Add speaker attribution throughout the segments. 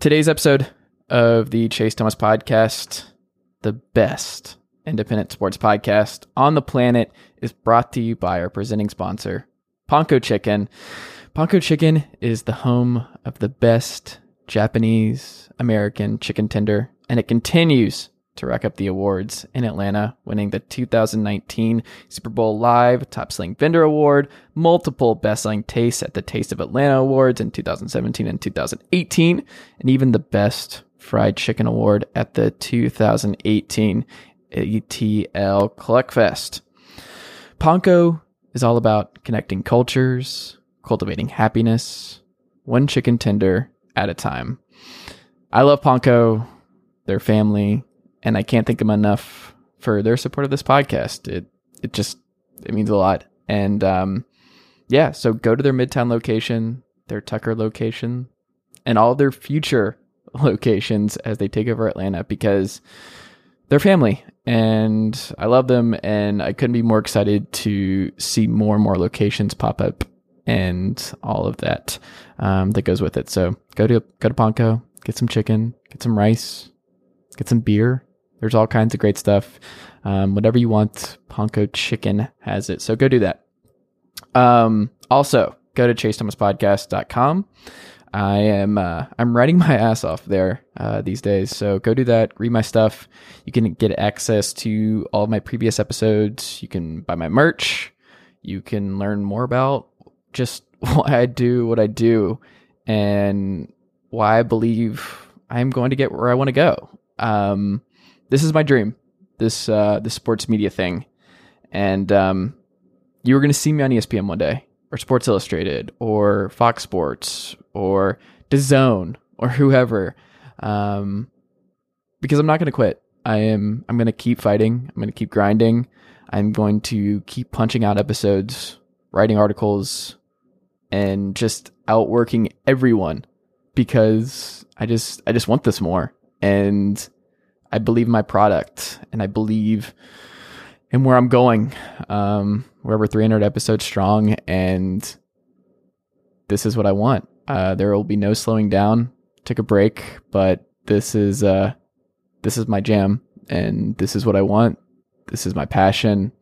Speaker 1: Today's episode of the Chase Thomas podcast, the best independent sports podcast on the planet, is brought to you by our presenting sponsor, Ponko Chicken. Ponko Chicken is the home of the best Japanese American chicken tender, and it continues to rack up the awards in Atlanta, winning the 2019 Super Bowl Live Top Selling Vendor Award, multiple Best Selling Tastes at the Taste of Atlanta Awards in 2017 and 2018, and even the Best Fried Chicken Award at the 2018 ATL Cluckfest. Ponko is all about connecting cultures, cultivating happiness, one chicken tender at a time. I love Ponko, their family, and I can't thank them enough for their support of this podcast. It it just it means a lot. And um, yeah, so go to their Midtown location, their Tucker location, and all their future locations as they take over Atlanta because they're family and I love them and I couldn't be more excited to see more and more locations pop up and all of that um, that goes with it. So go to go to Ponko, get some chicken, get some rice, get some beer. There's all kinds of great stuff. Um, whatever you want, Ponko Chicken has it. So go do that. Um, also, go to chasethomaspodcast.com. I am uh, I'm writing my ass off there uh, these days. So go do that. Read my stuff. You can get access to all of my previous episodes. You can buy my merch. You can learn more about just why I do what I do and why I believe I'm going to get where I want to go. Um, this is my dream. This uh, sports media thing, and um, you were going to see me on ESPN one day, or Sports Illustrated, or Fox Sports, or DAZN, or whoever, um, because I'm not going to quit. I am. I'm going to keep fighting. I'm going to keep grinding. I'm going to keep punching out episodes, writing articles, and just outworking everyone because I just I just want this more and I believe in my product and I believe in where I'm going. Um, we're over 300 episodes strong, and this is what I want. Uh, there will be no slowing down. Took a break, but this is uh, this is my jam, and this is what I want. This is my passion,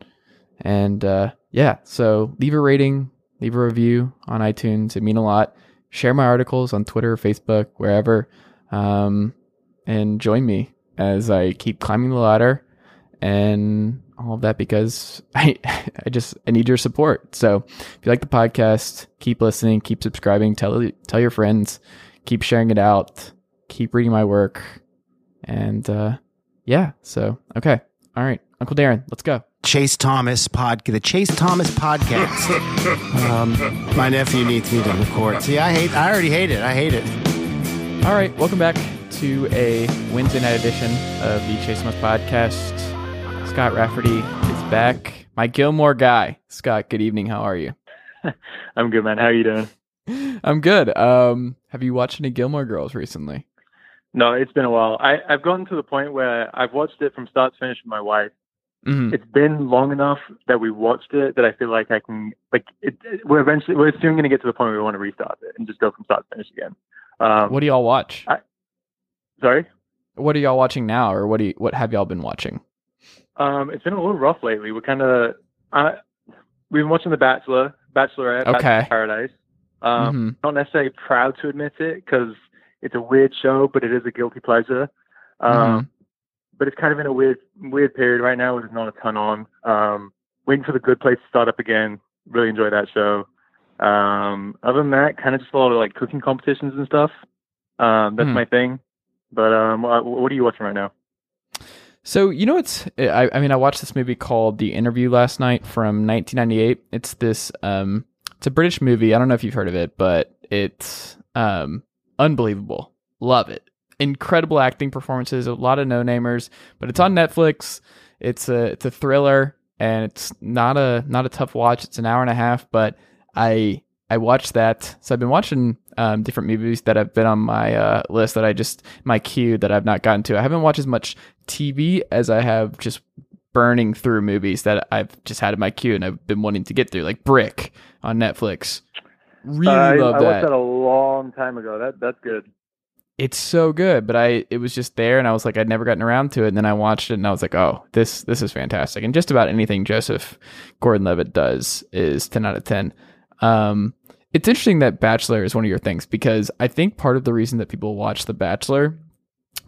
Speaker 1: and uh, yeah. So leave a rating, leave a review on iTunes. It mean a lot. Share my articles on Twitter, Facebook, wherever, um, and join me as I keep climbing the ladder and all of that because I I just I need your support. So if you like the podcast, keep listening, keep subscribing, tell tell your friends, keep sharing it out, keep reading my work, and uh, yeah. So okay, all right, Uncle Darren, let's go.
Speaker 2: Chase Thomas podcast. The Chase Thomas podcast. um, my nephew needs me to record. See, I hate. I already hate it. I hate it.
Speaker 1: All right, welcome back to a Wednesday night edition of the Chase Thomas podcast. Scott Rafferty is back. My Gilmore guy. Scott, good evening. How are you?
Speaker 3: I'm good, man. How are you doing?
Speaker 1: I'm good. Um, have you watched any Gilmore Girls recently?
Speaker 3: No, it's been a while. I, I've gotten to the point where I've watched it from start to finish with my wife.
Speaker 1: Mhm.
Speaker 3: It's been long enough that we watched it that I feel like I can like it, it- we're eventually we're soon going to get to the point where we want to restart it and just go from start to finish again. Um,
Speaker 1: What do y'all watch?
Speaker 3: I- sorry.
Speaker 1: What are y'all watching now, or what do you, what have y'all been watching?
Speaker 3: Um, it's been a little rough lately. We're kind of uh, we've been watching The Bachelor, Bachelorette,
Speaker 1: Okay.
Speaker 3: in Paradise. Um,
Speaker 1: Mhm.
Speaker 3: Not necessarily proud to admit it because it's a weird show, but it is a guilty pleasure. Um, But it's kind of in a weird weird period right now. where There's not a ton on. Um, waiting for the Good Place to start up again. Really enjoy that show. Um, other than that, kind of just a lot of like cooking competitions and stuff. Um, that's
Speaker 1: Hmm.
Speaker 3: my thing. But um, what, are you watching right now?
Speaker 1: So you know what's I, I mean I watched this movie called The Interview last night from 1998. It's this um it's a British movie. I don't know if you've heard of it, but it's um unbelievable. love it. Incredible acting performances, a lot of no namers, but it's on Netflix. It's a it's a thriller and it's not a not a tough watch. It's an hour and a half, but I I watched that. So I've been watching um, different movies that have been on my uh, list that I just my queue that I've not gotten to. I haven't watched as much TV as I have just burning through movies that I've just had in my queue and I've been wanting to get through, like Brick on Netflix. Really
Speaker 3: I,
Speaker 1: love
Speaker 3: I
Speaker 1: that.
Speaker 3: watched that a long time ago. That that's good.
Speaker 1: it's so good, but I it was just there and I was like I'd never gotten around to it and then I watched it and I was like, "Oh, this this is fantastic." And just about anything Joseph Gordon-Levitt does is 10 out of 10. Um it's interesting that Bachelor is one of your things because I think part of the reason that people watch The Bachelor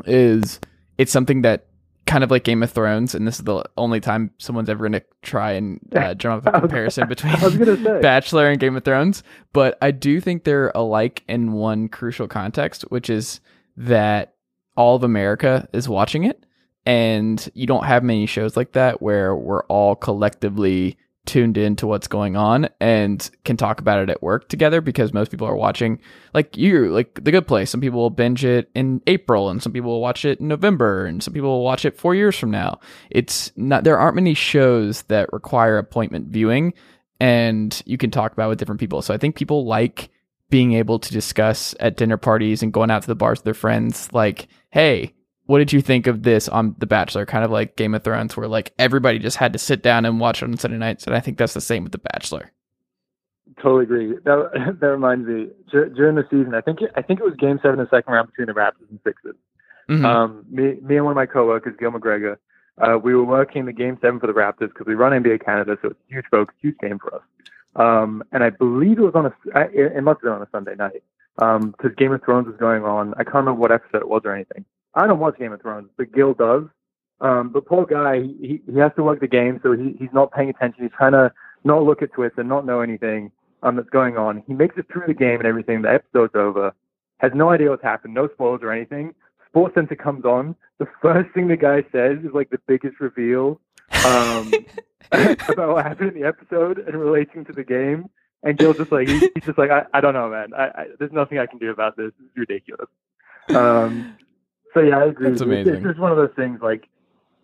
Speaker 1: is it's something that kind of like Game of Thrones, and this is the only time someone's ever going to try and uh, drum up a comparison between
Speaker 3: I was gonna say.
Speaker 1: Bachelor and Game of Thrones. But I do think they're alike in one crucial context, which is that all of America is watching it, and you don't have many shows like that where we're all collectively tuned in to what's going on and can talk about it at work together because most people are watching like you like the good place. Some people will binge it in april and some people will watch it in november and some people will watch it four years from now. It's not there aren't many shows that require appointment viewing and you can talk about with different people. So i think people like being able to discuss at dinner parties and going out to the bars with their friends like hey what did you think of this on The Bachelor? Kind of like Game of Thrones, where like everybody just had to sit down and watch it on Sunday nights. And I think that's the same with The Bachelor.
Speaker 3: Totally agree. That that reminds me. During the season, I think it, I think it was Game Seven, the second round between the Raptors and Sixers.
Speaker 1: Mhm.
Speaker 3: Um, me, me and one of my coworkers, Gil McGregor, uh, we were working the Game Seven for the Raptors because we run NBA Canada, so it's a huge focus, huge game for us. Um, and I believe it was on a, I- it it must have been on a Sunday night because Game of Thrones was going on. I can't remember what episode it was or anything. I don't watch Game of Thrones, but Gil does. Um, but poor guy, he, he has to work the game, so he, he's not paying attention. He's trying to not look at Twitter, not know anything um, that's going on. He makes it through the game and everything. The episode's over. Has no idea what's happened. No spoilers or anything. Sports Center comes on. The first thing the guy says is like the biggest reveal um, about what happened in the episode and relating to the game. And Gil's just like he's, just like I, I don't know, man. I, I, there's nothing I can do about this. It's ridiculous. Um, so yeah, I agree.
Speaker 1: That's
Speaker 3: with you. It's-
Speaker 1: amazing.
Speaker 3: It's just one of those things like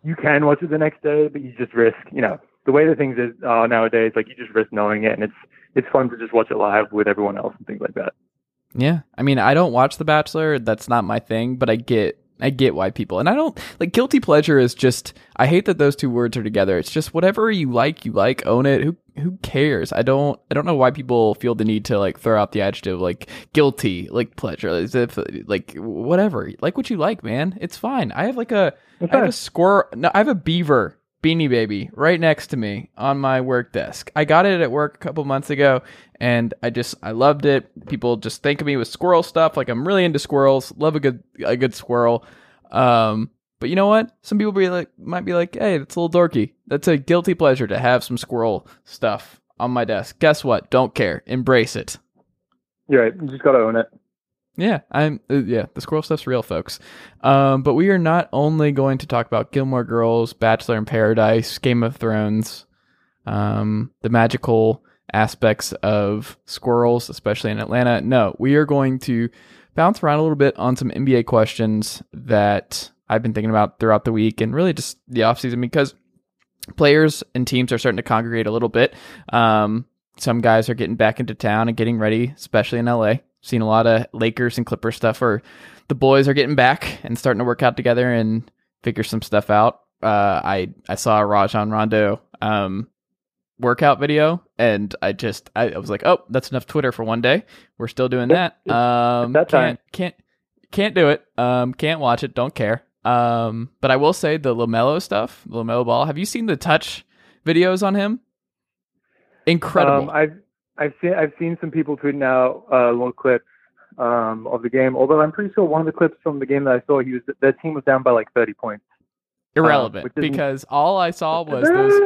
Speaker 3: you can watch it the next day, but you just risk, you know, the way the things is uh, nowadays. Like you just risk knowing it, and it's it's fun to just watch it live with everyone else and things like that.
Speaker 1: Yeah. I mean, I don't watch The Bachelor. That's not my thing, but I get I get why people and I don't like guilty pleasure is just I hate that those two words are together. It's just whatever you like, you like, own it. Who who cares? I don't I don't know why people feel the need to like throw out the adjective like guilty, like pleasure, as if like whatever. Like what you like, man. It's fine. I have like a I have a squirrel no, I have a beaver beanie baby right next to me on my work desk. I got it at work a couple months ago and I just I loved it. People just think of me with squirrel stuff. Like I'm really into squirrels. Love a good a good squirrel. Um, but you know what? Some people be like might be like, hey, that's a little dorky. That's a guilty pleasure to have some squirrel stuff on my desk. Guess what? Don't care. Embrace it.
Speaker 3: You're right. You just gotta own it.
Speaker 1: Yeah, I'm. Uh, yeah, the squirrel stuff's real, folks. Um, but we are not only going to talk about Gilmore Girls, Bachelor in Paradise, Game of Thrones, um, the magical aspects of squirrels, especially in Atlanta. No, we are going to bounce around a little bit on some NBA questions that I've been thinking about throughout the week and really just the offseason because players and teams are starting to congregate a little bit. Um, some guys are getting back into town and getting ready, especially in LA. Seen a lot of Lakers and Clippers stuff where the boys are getting back and starting to work out together and figure some stuff out. Uh, I I saw a Rajon Rondo um, workout video and I just I, I was like, oh, that's enough Twitter for one day. We're still doing that. Um,
Speaker 3: that time.
Speaker 1: can't can't can't do it. Um, can't watch it. Don't care. Um, but I will say the Lamelo stuff, Lamelo ball. Have you seen the touch videos on him? Incredible.
Speaker 3: Um, I've I've seen I've seen some people tweeting out uh, little clips um, of the game. Although I'm pretty sure one of the clips from the game that I saw, he was their team was down by like 30 points.
Speaker 1: Irrelevant
Speaker 3: isn't-
Speaker 1: because all I saw was those.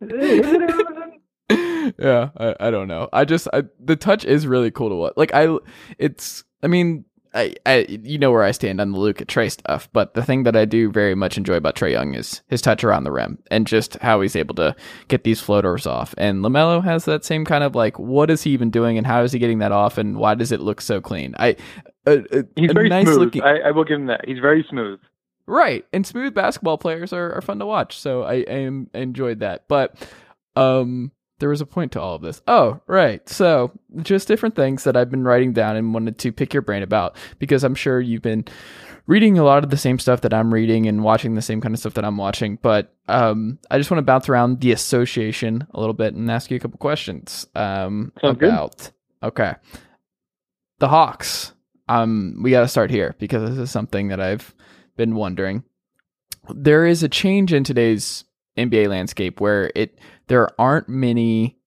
Speaker 1: yeah, I, I don't know. I just I, the touch is really cool to watch. Like I, it's. I mean, I, I you know where I stand on the Luka Trae stuff, but the thing that I do very much enjoy about Trae Young is his touch around the rim and just how he's able to get these floaters off. And Lamelo has that same kind of like, what is he even doing and how is he getting that off and why does it look so clean? I a, a,
Speaker 3: He's
Speaker 1: a
Speaker 3: very
Speaker 1: nice
Speaker 3: smooth.
Speaker 1: looking.
Speaker 3: I, I will give him that. He's very smooth.
Speaker 1: Right. And smooth basketball players are, are fun to watch. So I, I enjoyed that. But um there was a point to all of this. Oh, right. So just different things that I've been writing down and wanted to pick your brain about because I'm sure you've been reading a lot of the same stuff that I'm reading and watching the same kind of stuff that I'm watching. But um I just want to bounce around the association a little bit and ask you a couple questions. Um
Speaker 3: Sounds good.
Speaker 1: about okay. The Hawks. Um we gotta start here because this is something that I've been wondering. There is a change in today's NBA landscape where it there aren't many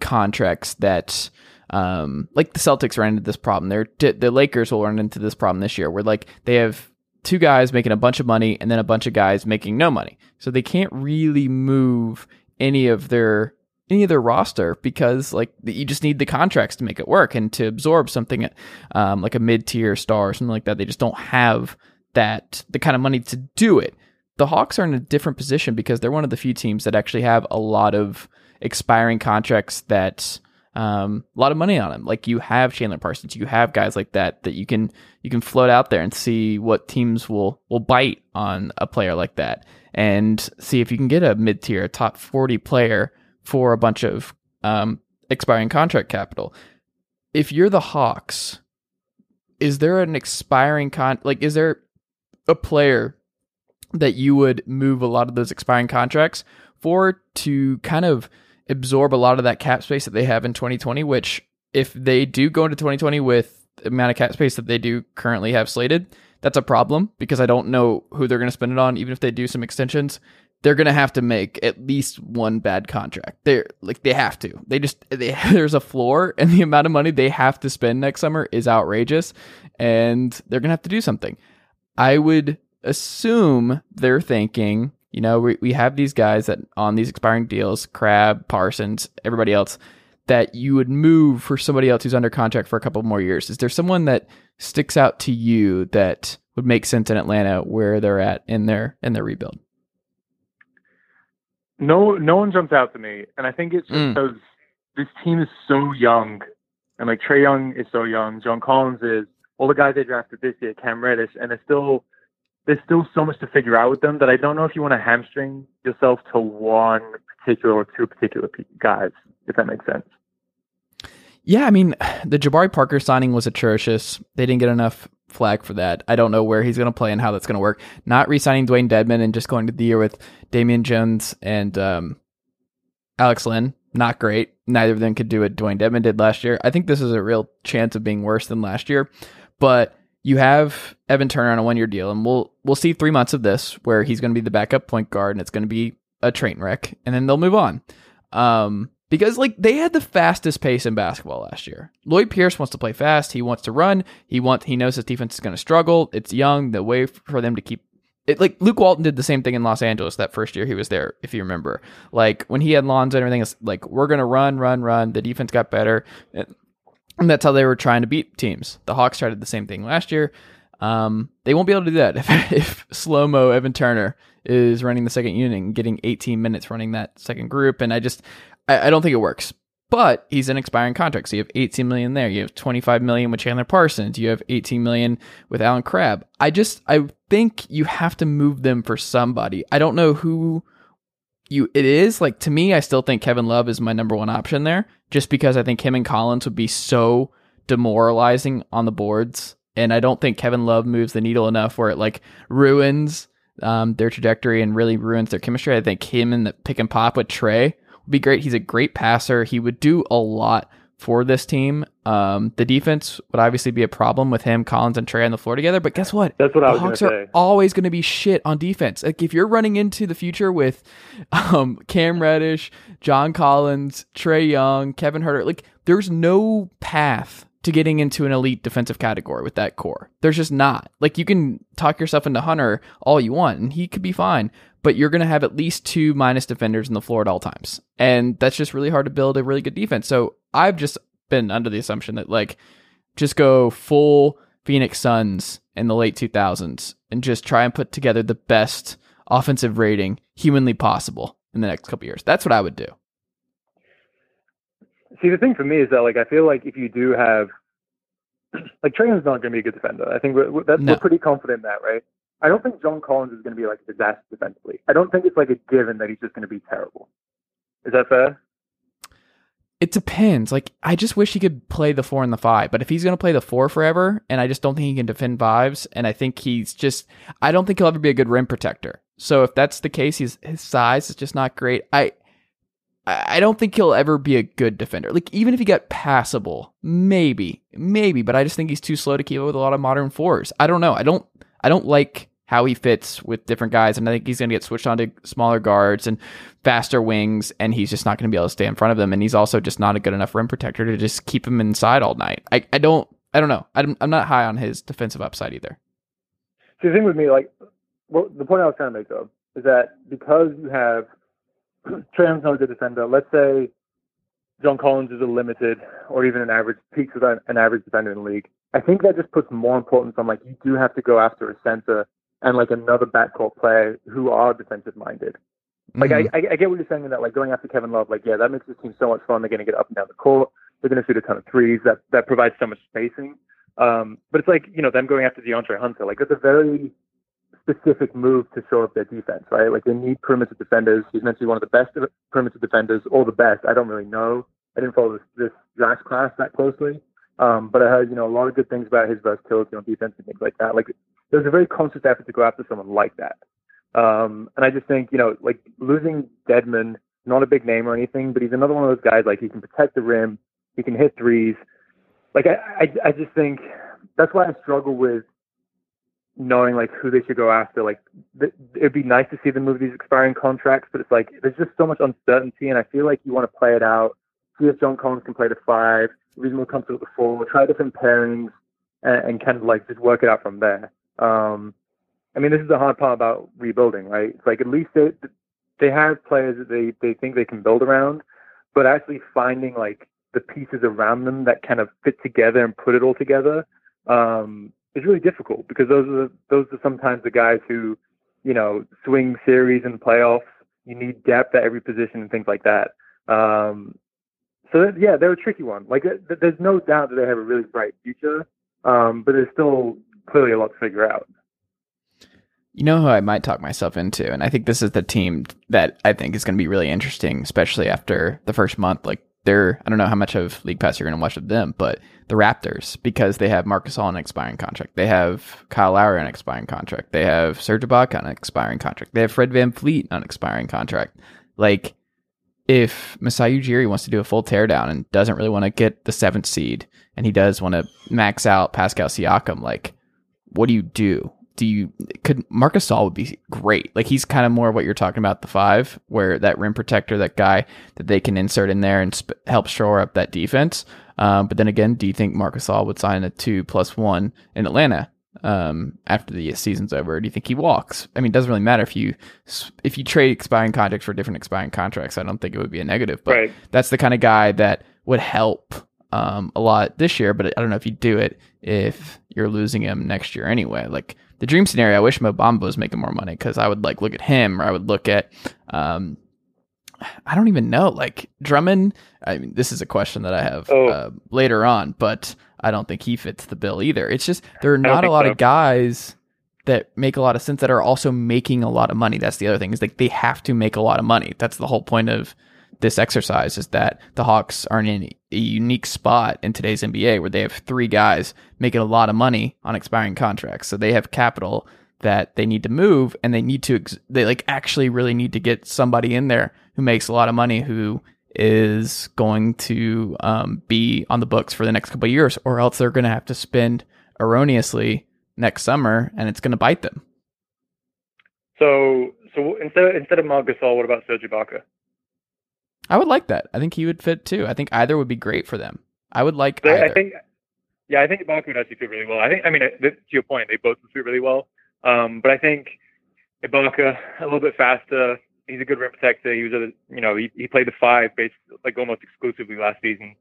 Speaker 1: contracts that um like the Celtics ran into this problem. They're the Lakers will run into this problem this year where like they have two guys making a bunch of money and then a bunch of guys making no money. So they can't really move any of their any of their roster because like you just need the contracts to make it work and to absorb something um, like a mid-tier star or something like that. They just don't have that the kind of money to do it. The Hawks are in a different position because they're one of the few teams that actually have a lot of expiring contracts that um, a lot of money on them. Like you have Chandler Parsons, you have guys like that that you can you can float out there and see what teams will will bite on a player like that and see if you can get a mid tier, top forty player for a bunch of um, expiring contract capital. If you're the Hawks, is there an expiring con like is there a player that you would move a lot of those expiring contracts for to kind of absorb a lot of that cap space that they have in 2020 which if they do go into 2020 with the amount of cap space that they do currently have slated that's a problem because I don't know who they're going to spend it on even if they do some extensions they're going to have to make at least one bad contract. They're like they have to. They just they, there's a floor and the amount of money they have to spend next summer is outrageous and they're going to have to do something. I would assume they're thinking, you know, we, we have these guys that on these expiring deals, Crabbe, Parsons, everybody else that you would move for somebody else who's under contract for a couple more years. Is there someone that sticks out to you that would make sense in Atlanta where they're at in their in their rebuild?
Speaker 3: No, no one jumps out to me, and I think it's
Speaker 1: Mm.
Speaker 3: because this team is so young, and like Trae Young is so young, John Collins is, all the guys they drafted this year, Cam Reddish, and there's still there's still so much to figure out with them that I don't know if you want to hamstring yourself to one particular or two particular guys, if that makes sense.
Speaker 1: Yeah, I mean, the Jabari Parker signing was atrocious. They didn't get enough flag for that. I don't know where he's going to play and how that's going to work. Not re-signing Dewayne Dedmon and just going to the year with Damian Jones and um, Alex Len, not great. Neither of them could do what Dewayne Dedmon did last year. I think this is a real chance of being worse than last year. But you have Evan Turner on a one-year deal, and we'll we'll see three months of this where he's going to be the backup point guard, and it's going to be a train wreck, and then they'll move on. Um, because like they had the fastest pace in basketball last year. Lloyd Pierce wants to play fast. He wants to run. He wants. He knows his defense is going to struggle. It's young. The way for them to keep it, like Luke Walton did the same thing in Los Angeles that first year he was there, if you remember. Like when he had Lonzo and everything, it's like we're gonna run, run, run. The defense got better, and that's how they were trying to beat teams. The Hawks tried the same thing last year. Um, they won't be able to do that if, if slow mo Evan Turner is running the second unit and getting 18 minutes running that second group. And I just, I, I don't think it works. But he's an expiring contract, so you have 18 million there. You have 25 million with Chandler Parsons. You have 18 million with Allen Crabbe. I just, I think you have to move them for somebody. I don't know who you it is. Like to me, I still think Kevin Love is my number one option there, just because I think him and Collins would be so demoralizing on the boards, and I don't think Kevin Love moves the needle enough where it like ruins um, their trajectory and really ruins their chemistry. I think him and the pick and pop with Trae would be great. He's a great passer. He would do a lot for this team. Um, the defense would obviously be a problem with him, Collins, and Trae on the floor together. But guess what?
Speaker 3: That's what I
Speaker 1: the
Speaker 3: was
Speaker 1: Hawks
Speaker 3: gonna
Speaker 1: are
Speaker 3: say.
Speaker 1: always going to be shit on defense. Like if you're running into the future with um, Cam Reddish, John Collins, Trae Young, Kevin Huerter, like there's no path to getting into an elite defensive category with that core. There's just not. Like you can talk yourself into Hunter all you want, and he could be fine, but you're going to have at least two minus defenders in the floor at all times, and that's just really hard to build a really good defense. So I've just been under the assumption that like just go full Phoenix Suns in the late 2000s and just try and put together the best offensive rating humanly possible in the next couple years. That's what I would do.
Speaker 3: See, the thing for me is that like I feel like if you do have like Trae Young's not going to be a good defender. I think we're, we're, that's,
Speaker 1: No.
Speaker 3: we're pretty confident in that, right? I don't think John Collins is going to be like a disaster defensively. I don't think it's like a given that he's just going to be terrible. Is that fair?
Speaker 1: It depends. Like, I just wish he could play the four and the five. But if he's going to play the four forever, and I just don't think he can defend fives, and I think he's just, I don't think he'll ever be a good rim protector. So if that's the case, he's, his size is just not great. I, I don't think he'll ever be a good defender. Like, even if he got passable, maybe, maybe, but I just think he's too slow to keep up with a lot of modern fours. I don't know. I don't, I don't like how he fits with different guys, and I think he's going to get switched on to smaller guards and faster wings, and he's just not going to be able to stay in front of them. And he's also just not a good enough rim protector to just keep him inside all night. I, I don't, I don't know. I'm, I'm not high on his defensive upside either.
Speaker 3: See, the thing with me, like, well, the point I was trying to make though is that because you have not a good defender. Let's say John Collins is a limited or even an average peaks with an average defender in the league. I think that just puts more importance on like you do have to go after a center and like another backcourt player who are defensive minded. Like
Speaker 1: Mhm.
Speaker 3: I, I, I get what you're saying in that like going after Kevin Love, like yeah, that makes this team so much fun. They're going to get up and down the court. They're going to shoot a ton of threes. That that provides so much spacing. Um, but it's like you know them going after DeAndre Hunter. Like it's a very specific move to show up their defense, right? Like they need perimeter defenders. He's meant to be one of the best perimeter defenders, or the best. I don't really know. I didn't follow this, this draft class that closely, um, but I heard you know a lot of good things about his versatility on defense and things like that. Like there's a very conscious effort to go after someone like that. Um, and I just think you know like losing Dedmon, not a big name or anything, but he's another one of those guys like he can protect the rim, he can hit threes. Like I, I, I just think that's why I struggle with knowing like who they should go after. Like th- it'd be nice to see them move these expiring contracts, but it's like there's just so much uncertainty, and I feel like you want to play it out. See if John Collins can play the five, reasonable comfortable with the four, try different pairings, and, and kind of like just work it out from there. Um, I mean, this is the hard part about rebuilding, right? It's like at least they they have players that they they think they can build around, but actually finding like the pieces around them that kind of fit together and put it all together um, is really difficult because those are those are sometimes the guys who, you know, swing series and playoffs. You need depth at every position and things like that. Um, so that, yeah, they're a tricky one. Like th- there's no doubt that they have a really bright future, um, but there's still clearly a lot to figure out.
Speaker 1: You know who I might talk myself into, and I think this is the team that I think is going to be really interesting, especially after the first month. Like they're, I don't know how much of League Pass you're going to watch of them, but the Raptors because they have Marcus on an expiring contract, they have Kyle Lowry on an expiring contract, they have Serge Ibaka on an expiring contract, they have Fred VanVleet on an expiring contract. Like if Masai Ujiri wants to do a full teardown and doesn't really want to get the seventh seed, and he does want to max out Pascal Siakam, like what do you do? Do you could Marc Gasol would be great. Like he's kind of more what you're talking about the five, where that rim protector, that guy that they can insert in there and sp- help shore up that defense. Um, but then again, do you think Marc Gasol would sign a two plus one in Atlanta um, after the season's over? Or do you think he walks? I mean, it doesn't really matter if you if you trade expiring contracts for different expiring contracts. I don't think it would be a negative. But
Speaker 3: Right.
Speaker 1: that's the kind of guy that would help um, a lot this year. But I don't know if you do it if you're losing him next year anyway. Like the dream scenario, I wish Mo Bamba was making more money because I would like look at him or I would look at. Um, I don't even know. Like Drummond, I mean, this is a question that I have
Speaker 3: Oh.
Speaker 1: uh, later on, but I don't think he fits the bill either. It's just there are
Speaker 3: don't
Speaker 1: a lot
Speaker 3: so.
Speaker 1: of guys that make a lot of sense that are also making a lot of money. That's the other thing is like they have to make a lot of money. That's the whole point of this exercise is that the Hawks are in a unique spot in today's NBA where they have three guys making a lot of money on expiring contracts. So they have capital that they need to move and they need to ex- they like actually really need to get somebody in there who makes a lot of money who is going to um, be on the books for the next couple of years or else they're going to have to spend erroneously next summer and it's going to bite them.
Speaker 3: So so instead instead of Marc Gasol, what about Serge Ibaka?
Speaker 1: I would like that. I think he would fit too. I think either would be great for them. I would like either.
Speaker 3: I think, yeah, I think Ibaka would actually fit really well. I think, I mean, uh, to your point, they both would fit really well. Um, but I think Ibaka a little bit faster. He's a good rim protector. He was a, you know, he, he played the five, basically, like almost exclusively last season,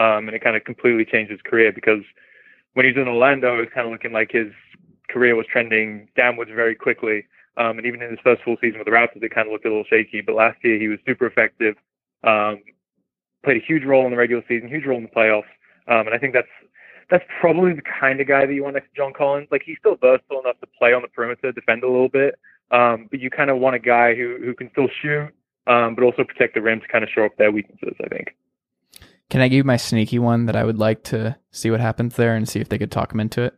Speaker 3: um, and it kind of completely changed his career because when he was in Orlando, it was kind of looking like his career was trending downwards very quickly. Um, and even in his first full season with the Raptors, it kind of looked a little shaky. But last year, he was super effective. Um, played a huge role in the regular season, huge role in the playoffs. Um, and I think that's that's probably the kind of guy that you want next to John Collins. Like he's still versatile enough to play on the perimeter, defend a little bit, um, but you kind of want a guy who who can still shoot, um, but also protect the rim to kind of show up their weaknesses. I think.
Speaker 1: Can I give you my sneaky one that I would like to see what happens there and see if they could talk him into it?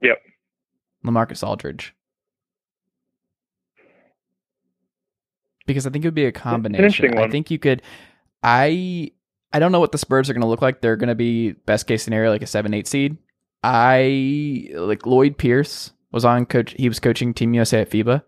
Speaker 3: Yep.
Speaker 1: Lamarcus Aldridge. Because I think it would be a combination. I think you could I I don't know what the Spurs are going to look like. They're going to be best case scenario like a 7-8 seed. I like Lloyd Pierce was on coach he was coaching Team USA at FIBA.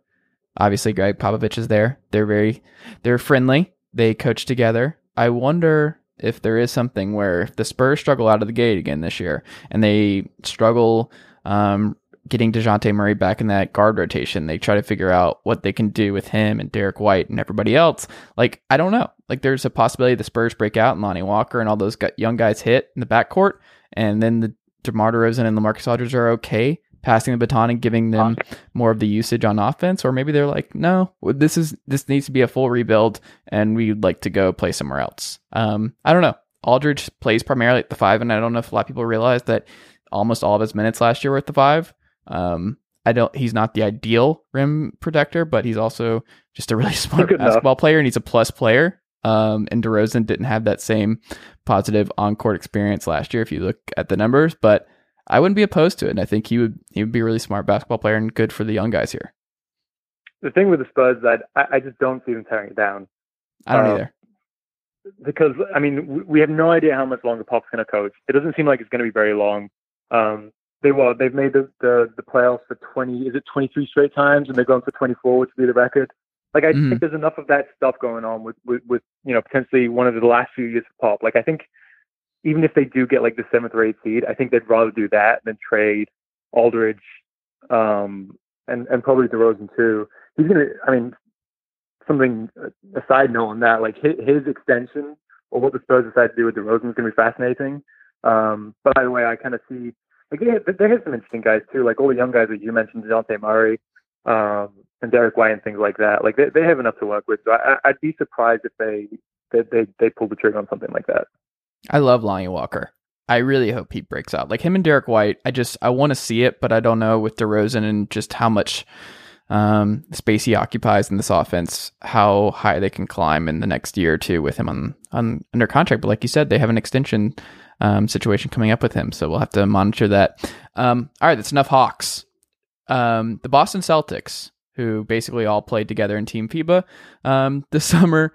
Speaker 1: Obviously Gregg Popovich is there. They're very they're friendly. They coach together. I wonder if there is something where if the Spurs struggle out of the gate again this year and they struggle um, getting DeJounte Murray back in that guard rotation, they try to figure out what they can do with him and Derrick White and everybody else. Like, I don't know. Like, there's a possibility the Spurs break out and Lonnie Walker and all those young guys hit in the backcourt, and then the DeMar DeRozan and LaMarcus Aldridge are okay passing the baton and giving them more of the usage on offense, or maybe they're like, no, this is this needs to be a full rebuild, and we'd like to go play somewhere else. Um, I don't know. Aldridge plays primarily at the five, and I don't know if a lot of people realize that almost all of his minutes last year were at the five. Um, I don't. He's not the ideal rim protector, but he's also just a really smart basketball enough. player, and he's a plus player. Um, and DeRozan didn't have that same positive on court experience last year if you look at the numbers, but I wouldn't be opposed to it. And I think he would he would be a really smart basketball player and good for the young guys here.
Speaker 3: The thing with the Spurs is that I, I just don't see them tearing it down.
Speaker 1: I don't um, either.
Speaker 3: Because I mean, we have no idea how much longer Pop's going to coach. It doesn't seem like it's going to be very long. Um, they well, they've made the, the the playoffs for twenty. Is it twenty three straight times, and they're going for twenty four, which would be the record. Like I mm-hmm. think there's enough of that stuff going on with, with with you know potentially one of the last few years of Pop. Like I think even if they do get like the seventh or eighth seed, I think they'd rather do that than trade Aldridge um, and and probably DeRozan too. He's gonna. I mean, something a side note on that, like his, his extension or what the Spurs decide to do with DeRozan is gonna be fascinating. Um, but by the way, I kind of see like they, they some interesting guys too, like all the young guys that you mentioned, Dejounte Murray um, and Derrick White and things like that. Like they they have enough to work with. So I, I'd be surprised if they they they, they pull the trigger on something like that.
Speaker 1: I love Lonnie Walker. I really hope he breaks out. Like him and Derrick White, I just I want to see it, but I don't know with DeRozan and just how much um, space he occupies in this offense, how high they can climb in the next year or two with him on on under contract. But like you said, they have an extension um, situation coming up with him, so we'll have to monitor that. Um, all right, that's enough Hawks. Um, the Boston Celtics, who basically all played together in Team FIBA um, this summer,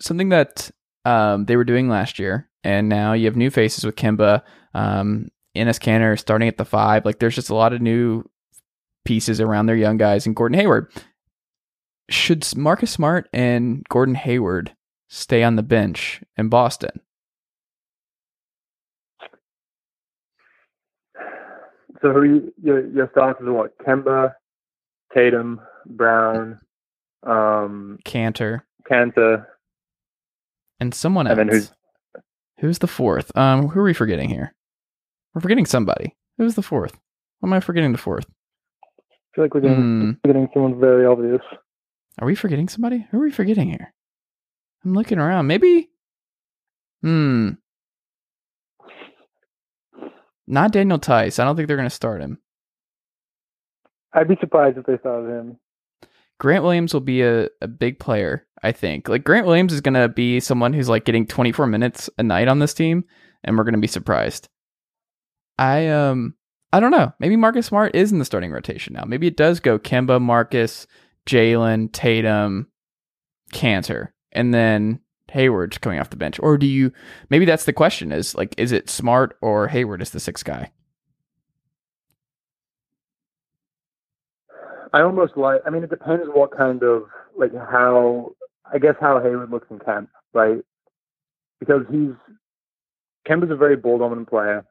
Speaker 1: something that um, they were doing last year, and now you have new faces with Kemba, um, Enes Kanter starting at the five. Like there's just a lot of new pieces around their young guys and Gordon Hayward. Should Marcus Smart and Gordon Hayward stay on the bench in Boston?
Speaker 3: So who you, your your starters are what? Kemba, Tatum, Brown, um,
Speaker 1: Kanter,
Speaker 3: Kanter,
Speaker 1: and someone else. And who's, who's the fourth? Um, who are we forgetting here? We're forgetting somebody. Who's the fourth? Why am I forgetting the fourth?
Speaker 3: I feel like we're getting, mm. forgetting someone very obvious.
Speaker 1: Are we forgetting somebody? Who are we forgetting here? I'm looking around. Maybe. Hmm. Not Daniel Theis. I don't think they're going to start him.
Speaker 3: I'd be surprised if they started him.
Speaker 1: Grant Williams will be a, a big player, I think. Like Grant Williams is going to be someone who's like getting 24 minutes a night on this team and we're going to be surprised. I um I don't know. Maybe Marcus Smart is in the starting rotation now. Maybe it does go Kemba, Marcus, Jaylen, Tatum, Kanter, and then Hayward's coming off the bench. Or do you maybe that's the question is like is it Smart or Hayward is the sixth guy?
Speaker 3: I almost like. I mean, it depends what kind of like how. I guess how Hayward looks in camp, right? Because he's Kemba's a very ball dominant player.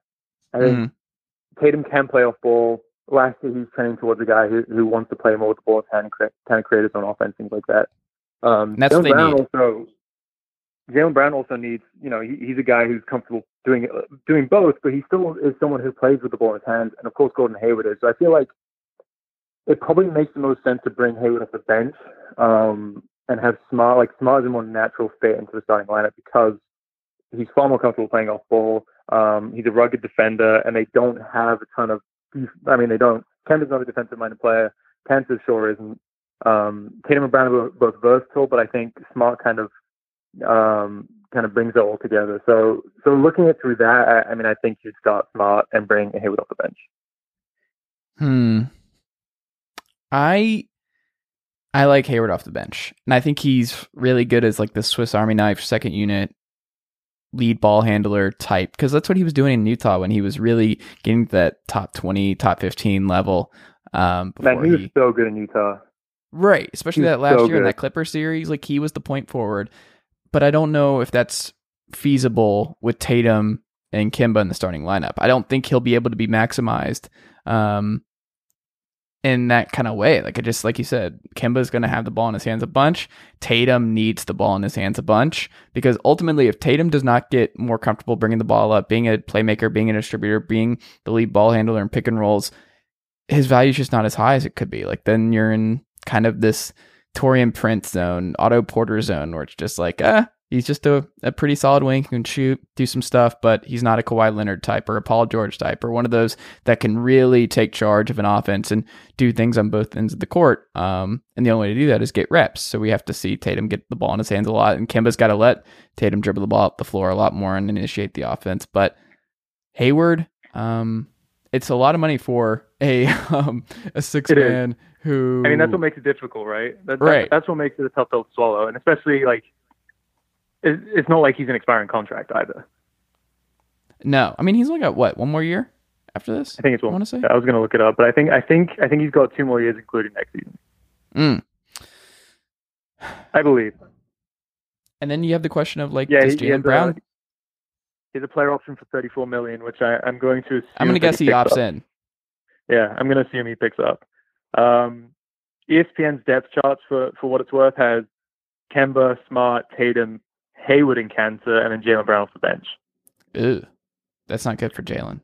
Speaker 3: I think mm-hmm. Tatum can play off ball. Last year, he's training towards a guy who, who wants to play more with the ball, kind of, create his own offense, things like that. Um,
Speaker 1: that's they
Speaker 3: Brown
Speaker 1: need.
Speaker 3: Also, Jaylen Brown also needs, you know, he, he's a guy who's comfortable doing doing both, but he still is someone who plays with the ball in his hands, and of course Gordon Hayward is. So I feel like it probably makes the most sense to bring Hayward off the bench um, and have Smart. Like Smart is a more natural fit into the starting lineup because he's far more comfortable playing off ball. Um, he's a rugged defender, and they don't have a ton of. I mean, they don't. Kemba's not a defensive-minded player. Kanter sure isn't. Um, Tatum and Brown are both versatile, but I think Smart kind of um, kind of brings it all together. So, so looking at through that, I, I mean, I think you'd start Smart and bring Hayward off the bench.
Speaker 1: Hmm. I I like Hayward off the bench, and I think he's really good as like the Swiss Army knife second unit lead ball handler type because that's what he was doing in Utah when he was really getting to that top twenty, top fifteen level. Um,
Speaker 3: Man, he was he, so good in Utah.
Speaker 1: Right, especially that last so year good. in that Clipper series, like he was the point forward. But I don't know if that's feasible with Tatum and Kemba in the starting lineup. I don't think he'll be able to be maximized um, in that kind of way. Like I just like you said, Kemba's going to have the ball in his hands a bunch. Tatum needs the ball in his hands a bunch because ultimately, if Tatum does not get more comfortable bringing the ball up, being a playmaker, being a distributor, being the lead ball handler and pick and rolls, his value is just not as high as it could be. Like then you're in kind of this Taurean Prince zone, Otto Porter zone, where it's just like, ah, he's just a, a pretty solid wing, can shoot, do some stuff, but he's not a Kawhi Leonard type or a Paul George type or one of those that can really take charge of an offense and do things on both ends of the court. Um, and the only way to do that is get reps. So we have to see Tatum get the ball in his hands a lot, and Kemba's got to let Tatum dribble the ball up the floor a lot more and initiate the offense. But Hayward, um, it's a lot of money for a um, a six man who.
Speaker 3: I mean, that's what makes it difficult, right? That, that,
Speaker 1: right.
Speaker 3: That's what makes it a tough pill to swallow, and especially like, it, it's not like he's an expiring contract either.
Speaker 1: No, I mean he's only got what one more year after this.
Speaker 3: I think it's
Speaker 1: one. I want to say.
Speaker 3: I was going to look it up, but I think I think I think he's got two more years, including next season.
Speaker 1: Mm.
Speaker 3: I believe.
Speaker 1: And then you have the question of like,
Speaker 3: yeah,
Speaker 1: does Jaylen Brown?
Speaker 3: he's a player option for 34 million, which I, am going to.
Speaker 1: I'm going to guess he, he opts
Speaker 3: up.
Speaker 1: in.
Speaker 3: Yeah, I'm going to assume he picks up. Um, ESPN's depth charts for for what it's worth has Kemba, Smart, Tatum, Hayward, and Kanter, and then Jaylen Brown off the bench.
Speaker 1: Ew, that's not good for Jaylen.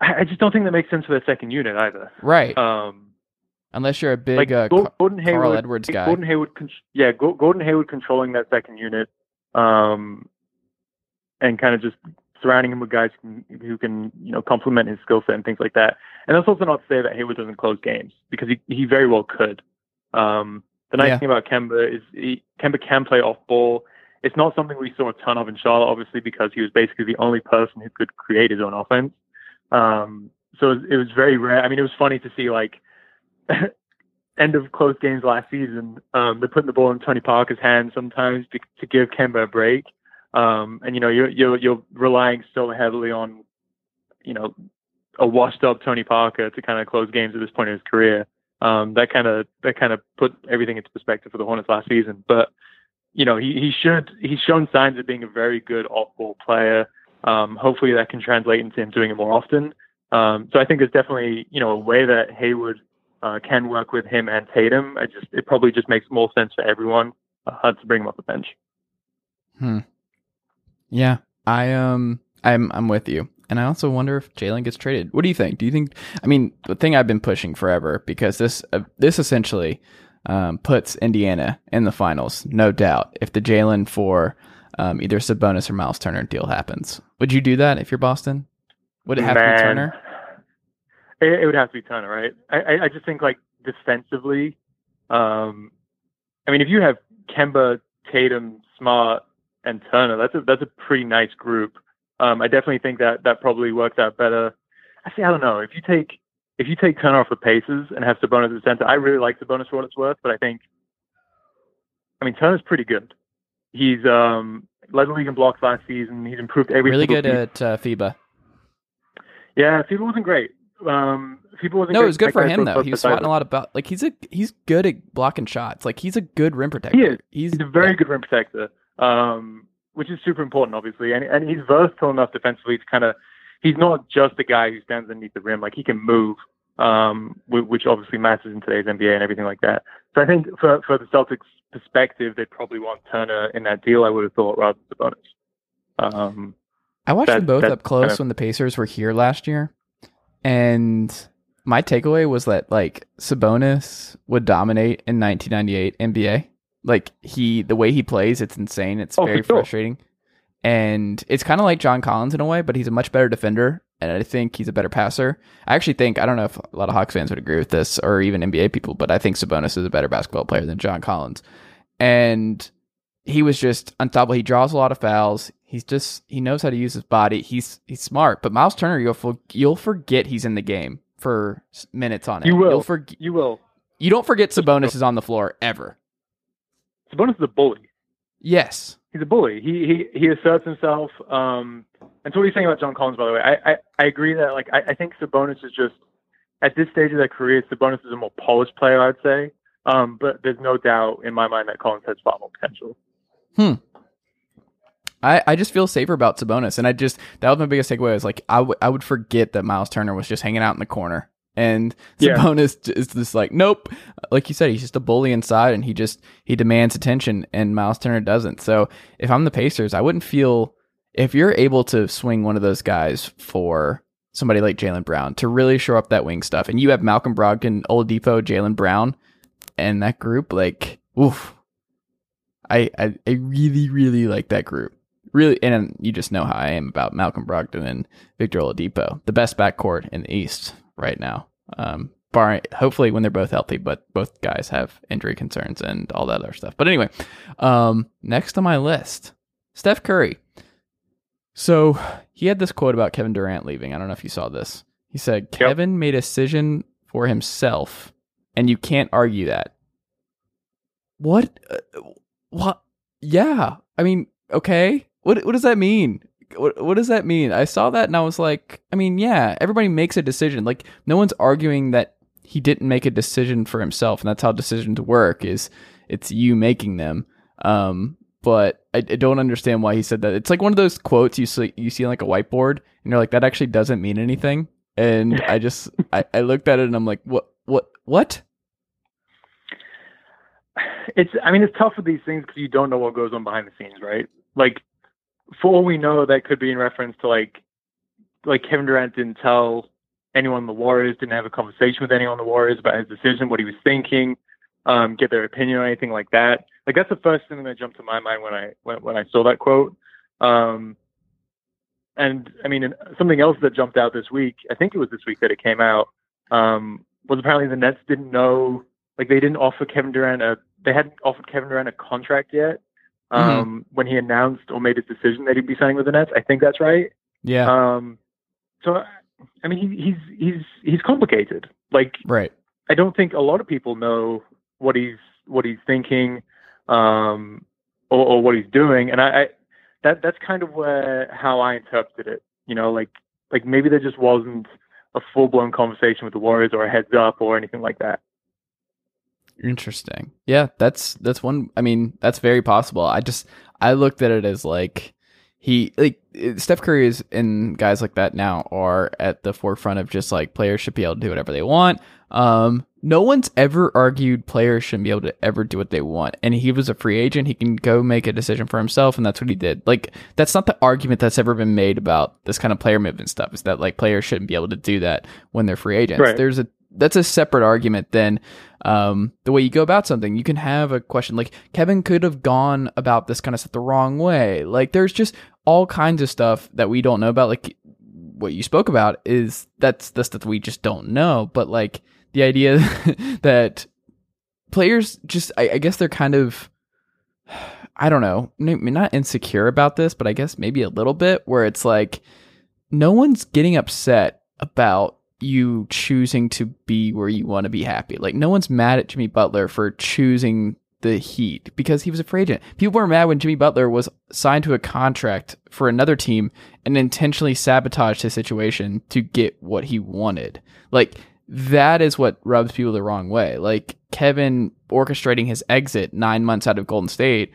Speaker 3: I, I, just don't think that makes sense for the second unit either.
Speaker 1: Right.
Speaker 3: Um,
Speaker 1: Unless you're a big
Speaker 3: like
Speaker 1: uh,
Speaker 3: Gordon Hayward,
Speaker 1: Carsen Edwards guy.
Speaker 3: Gordon Hayward, yeah, Gordon Hayward controlling that second unit. Um, and kind of just surrounding him with guys who can, you know complement his skill set and things like that. And that's also not to say that Hayward doesn't close games because he he very well could. Um, the nice
Speaker 1: yeah.
Speaker 3: thing about Kemba is he, Kemba can play off ball. It's not something we saw a ton of in Charlotte, obviously, because he was basically the only person who could create his own offense. Um, so it was, it was very rare. I mean, it was funny to see like end of close games last season. Um, they're putting the ball in Tony Parker's hands sometimes to, to give Kemba a break. Um, and you know, you're, you're, you're relying so heavily on, you know, a washed up Tony Parker to kind of close games at this point in his career. Um, that kind of, that kind of put everything into perspective for the Hornets last season. But, you know, he, he should, he's shown signs of being a very good off ball player. Um, hopefully that can translate into him doing it more often. Um, so I think there's definitely, you know, a way that Hayward, uh, can work with him and Tatum. I just, it probably just makes more sense for everyone, uh, to bring him off the bench.
Speaker 1: Hmm. Yeah, I um, I'm I'm with you, and I also wonder if Jaylen gets traded. What do you think? Do you think? I mean, the thing I've been pushing forever because this uh, this essentially um, puts Indiana in the finals, no doubt. If the Jaylen for um, either Sabonis or Miles Turner deal happens, would you do that if you're Boston? Would it have
Speaker 3: Man.
Speaker 1: to be Turner?
Speaker 3: It, it, would have to be Turner, right? I, I just think like defensively, um, I mean, if you have Kemba, Tatum, Smart, and Turner. That's a that's a pretty nice group. Um, I definitely think that that probably works out better. Actually, I don't know. If you take if you take Turner off the paces and have Sabonis at center, I really like Sabonis for what it's worth. But I think, I mean, Turner's pretty good. He's um, led the league in blocks last season. He's improved every
Speaker 1: really good at uh, FIBA.
Speaker 3: Yeah, FIBA wasn't great. Um, FIBA wasn't.
Speaker 1: No,
Speaker 3: great.
Speaker 1: it was good
Speaker 3: That
Speaker 1: for him though. He was swatting a lot about like he's a he's good at blocking shots. Like he's a good rim protector.
Speaker 3: He is.
Speaker 1: He's,
Speaker 3: He's a very
Speaker 1: yeah.
Speaker 3: good rim protector, um, which is super important, obviously. And and he's versatile enough defensively to kind of. He's not just a guy who stands underneath the rim. Like he can move, um, which obviously matters in today's NBA and everything like that. So I think for for the Celtics perspective, they'd probably want Turner in that deal. I would have thought rather than Sabonis. Um,
Speaker 1: I watched
Speaker 3: that-
Speaker 1: them both up close
Speaker 3: kind of-
Speaker 1: when the Pacers were here last year, and my takeaway was that like Sabonis would dominate in 1998 NBA. Like he, the way he plays, it's insane. It's
Speaker 3: Oh,
Speaker 1: very
Speaker 3: sure.
Speaker 1: frustrating. And it's kind of like John Collins in a way, but he's a much better defender. And I think he's a better passer. I actually think, I don't know if a lot of Hawks fans would agree with this or even NBA people, but I think Sabonis is a better basketball player than John Collins. And he was just unstoppable. He draws a lot of fouls. He's just he knows how to use his body. He's he's smart. But Miles Turner, you'll you'll forget he's in the game for minutes on it.
Speaker 3: You will.
Speaker 1: You'll forg-
Speaker 3: You will.
Speaker 1: you don't forget Sabonis is on the floor ever.
Speaker 3: Sabonis is a bully.
Speaker 1: Yes.
Speaker 3: He's a bully. He he he asserts himself. Um, and so what are you saying about John Collins? By the way, I I, I agree that like I, I think Sabonis is just at this stage of their career, Sabonis is a more polished player, I'd say. Um, but there's no doubt in my mind that Collins has far more potential.
Speaker 1: I, I just feel safer about Sabonis, and I just that was my biggest takeaway. Was like I I would forget that Miles Turner was just hanging out in the corner, and
Speaker 3: Yeah.
Speaker 1: Sabonis is just like nope, like you said, he's just a bully inside, and he just he demands attention, and Miles Turner doesn't. So if I'm the Pacers, I wouldn't feel if you're able to swing one of those guys for somebody like Jaylen Brown to really show up that wing stuff, and you have Malcolm Brogdon, Oladipo, Jaylen Brown, and that group, like oof, I, I I really really like that group really, and you just know how I am about Malcolm Brogdon and Victor Oladipo, the best backcourt in the East right now. Um, barring hopefully when they're both healthy, but both guys have injury concerns and all that other stuff. But anyway, um, next on my list, Steph Curry. So he had this quote about Kevin Durant leaving. I don't know if you saw this. He said, "Kevin made a decision for himself, and you can't argue that." What? Uh, what? Yeah. I mean, okay. What what does that mean? What what does that mean? I saw that and I was like, I mean, yeah, everybody makes a decision. Like no one's arguing that he didn't make a decision for himself, and that's how decisions work. Is it's you making them. Um, but I, I don't understand why he said that. It's like one of those quotes you see you see on like a whiteboard, and you're like, that actually doesn't mean anything. And I just I, I looked at it and I'm like, what what what?
Speaker 3: It's I mean it's tough with these things because you don't know what goes on behind the scenes, right? Like for all we know, that could be in reference to like like Kevin Durant didn't tell anyone the Warriors, didn't have a conversation with anyone the Warriors about his decision, what he was thinking, um, get their opinion or anything like that. Like that's the first thing that jumped to my mind when I when, when I saw that quote. Um, and I mean, something else that jumped out this week, I think it was this week that it came out, um, was apparently the Nets didn't know, like they didn't offer Kevin Durant a, they hadn't offered Kevin Durant a contract yet um, when he announced or made his decision that he'd be signing with the Nets. I think that's right.
Speaker 1: Yeah,
Speaker 3: Um, so I mean, he, he's he's he's complicated. Like
Speaker 1: right.
Speaker 3: I don't think a lot of people know what he's what he's thinking, um, or, or what he's doing, and I, I that that's kind of where how I interpreted it. You know, like like maybe there just wasn't a full blown conversation with the Warriors or a heads up or anything like that.
Speaker 1: Interesting. Yeah, that's that's one. I mean, that's very possible. I just I looked at it as like he like Steph Curry is and guys like that now are at the forefront of just like players should be able to do whatever they want. Um, no one's ever argued players shouldn't be able to ever do what they want. And he was a free agent; he can go make a decision for himself, and that's what he did. Like that's not the argument that's ever been made about this kind of player movement stuff. Is that like players shouldn't be able to do that when they're free agents?
Speaker 3: Right.
Speaker 1: There's a that's a separate argument than um, the way you go about something. You can have a question like Kevin could have gone about this kind of stuff the wrong way. Like there's just all kinds of stuff that we don't know about. Like what you spoke about is that's the stuff we just don't know. But like the idea that players just, I, I guess they're kind of, I don't know, not insecure about this, but I guess maybe a little bit where it's like no one's getting upset about you choosing to be where you want to be happy. Like no one's mad at Jimmy Butler for choosing the Heat because he was a free agent. People were mad when Jimmy Butler was signed to a contract for another team and intentionally sabotaged his situation to get what he wanted. Like that is what rubs people the wrong way. Like Kevin orchestrating his exit 9 months out of Golden State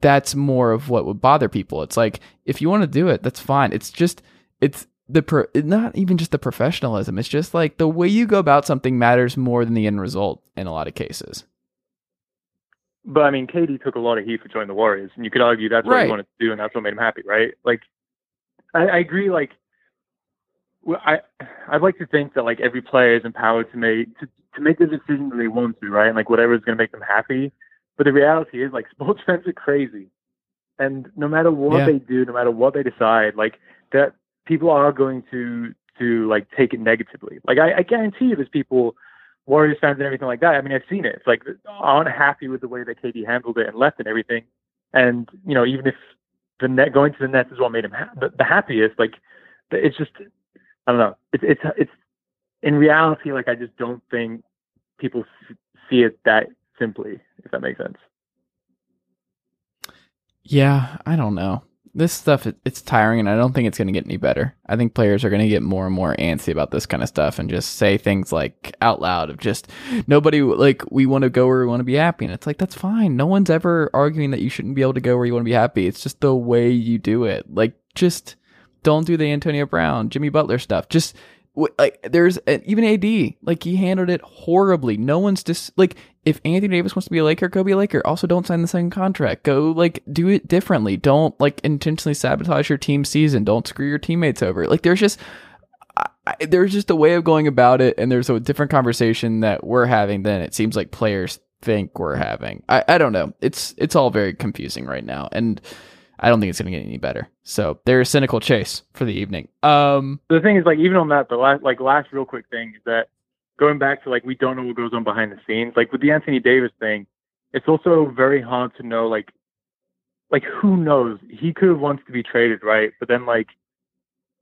Speaker 1: that's more of what would bother people. It's like if you want to do it, that's fine. It's just it's the pro, not even just the professionalism. It's just like the way you go about something matters more than the end result in a lot of cases.
Speaker 3: But I mean, KD took a lot of heat for joining the Warriors, and you could argue that's what he wanted to do, and that's what made him happy, right? Like, I, I agree. Like, well, I I'd like to think that like every player is empowered to make to, to make the decision that they want to, right? And like whatever is going to make them happy. But the reality is, like, sports fans are crazy. and no matter what
Speaker 1: Yeah.
Speaker 3: they do, no matter what they decide, like that people are going to to like take it negatively. Like I, I guarantee you, there's people, Warriors fans and everything like that. I mean, I've seen it. It's like aren't happy with the way that KD handled it and left and everything. And you know, even if the net going to the Nets is what made him ha- the, the happiest, like it's just I don't know. It's it's it's in reality, like I just don't think people see it that simply. If that makes sense.
Speaker 1: Yeah, I don't know. This stuff it's tiring, and I don't think it's going to get any better. I think players are going to get more and more antsy about this kind of stuff, and just say things like out loud of just nobody like we want to go where we want to be happy, and it's like that's fine. No one's ever arguing that you shouldn't be able to go where you want to be happy. It's just the way you do it. Like just don't do the Antonio Brown, Jimmy Butler stuff. Just like there's uh, even AD like he handled it horribly. No one's just like if Anthony Davis wants to be a Laker, go be a Laker. Also, don't sign the second contract. Go like do it differently. Don't like intentionally sabotage your team season. Don't screw your teammates over. Like there's just I, there's just a way of going about it, and there's a different conversation that we're having than it seems like players think we're having. I, I don't know. It's it's all very confusing right now, and I don't think it's going to get any better. So there's cynical chase for the evening. Um,
Speaker 3: the thing is, like, even on that, the last, like, last real quick thing is that going back to like, we don't know what goes on behind the scenes. Like with the Anthony Davis thing, it's also very hard to know, like, like who knows? He could have wants to be traded, right? But then, like,